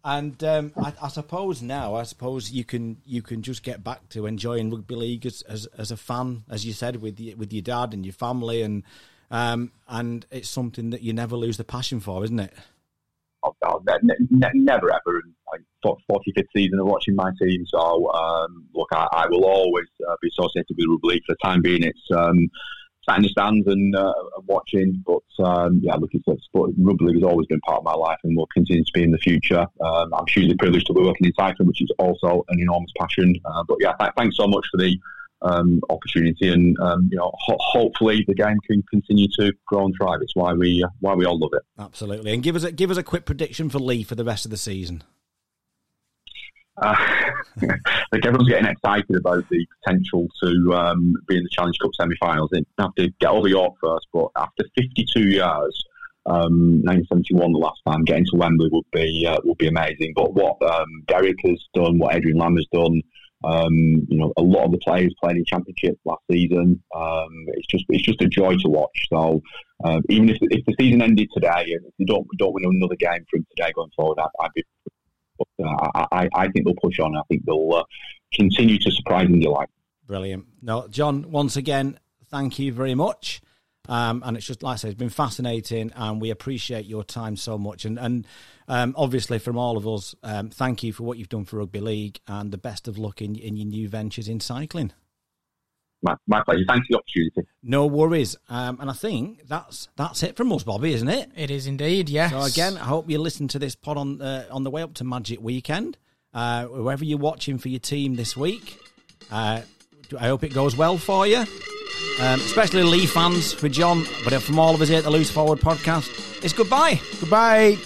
and um, I, I, suppose now, I suppose you can you can just get back to enjoying rugby league as, as, as a fan, as you said, with the, with your dad and your family, and um, and it's something that you never lose the passion for, isn't it? Oh, no, ne- ne- never ever. Like, 45th season of watching my team, so um, look, I, I, will always uh, be associated with rugby league for the time being. It's um, sat in the stands and, uh, watching, but um, yeah, look, it's, sport, rugby has always been part of my life and will continue to be in the future. Um, I'm hugely privileged to be working in cycling, which is also an enormous passion. Uh, but yeah, th- thanks so much for the um, opportunity, and um, you know, ho- hopefully the game can continue to grow and thrive. It's why we uh, why we all love it. Absolutely, and give us a give us a quick prediction for Leigh for the rest of the season. Uh, like everyone's getting excited about the potential to um, be in the Challenge Cup semi-finals. They have to get over York first, but after 52 years, um, 1971 the last time, getting to Wembley would be uh, would be amazing. But what um, Derek has done, what Adrian Lam has done, um, you know, a lot of the players played in Championship last season. Um, it's just it's just a joy to watch. So uh, even if, if the season ended today and if you don't don't win another game from today going forward, I'd, I'd be. Uh, I, I think they'll push on. I think they'll uh, continue to surprise and delight. Brilliant. No, Jon. Once again, thank you very much. Um, and it's just like I said, it's been fascinating, and we appreciate your time so much. And and um, obviously, from all of us, um, thank you for what you've done for rugby league, and the best of luck in, in your new ventures in cycling. My, my pleasure. Thanks for the opportunity. No worries. Um, and I think that's that's it from us, Bobby, isn't it? It is indeed. Yes. So again, I hope you listen to this pod on uh, on the way up to Magic Weekend, uh, whoever you're watching for your team this week. Uh, I hope it goes well for you um, especially Leigh fans for Jon, but from all of us here at the Loose Forward podcast, it's goodbye. Goodbye.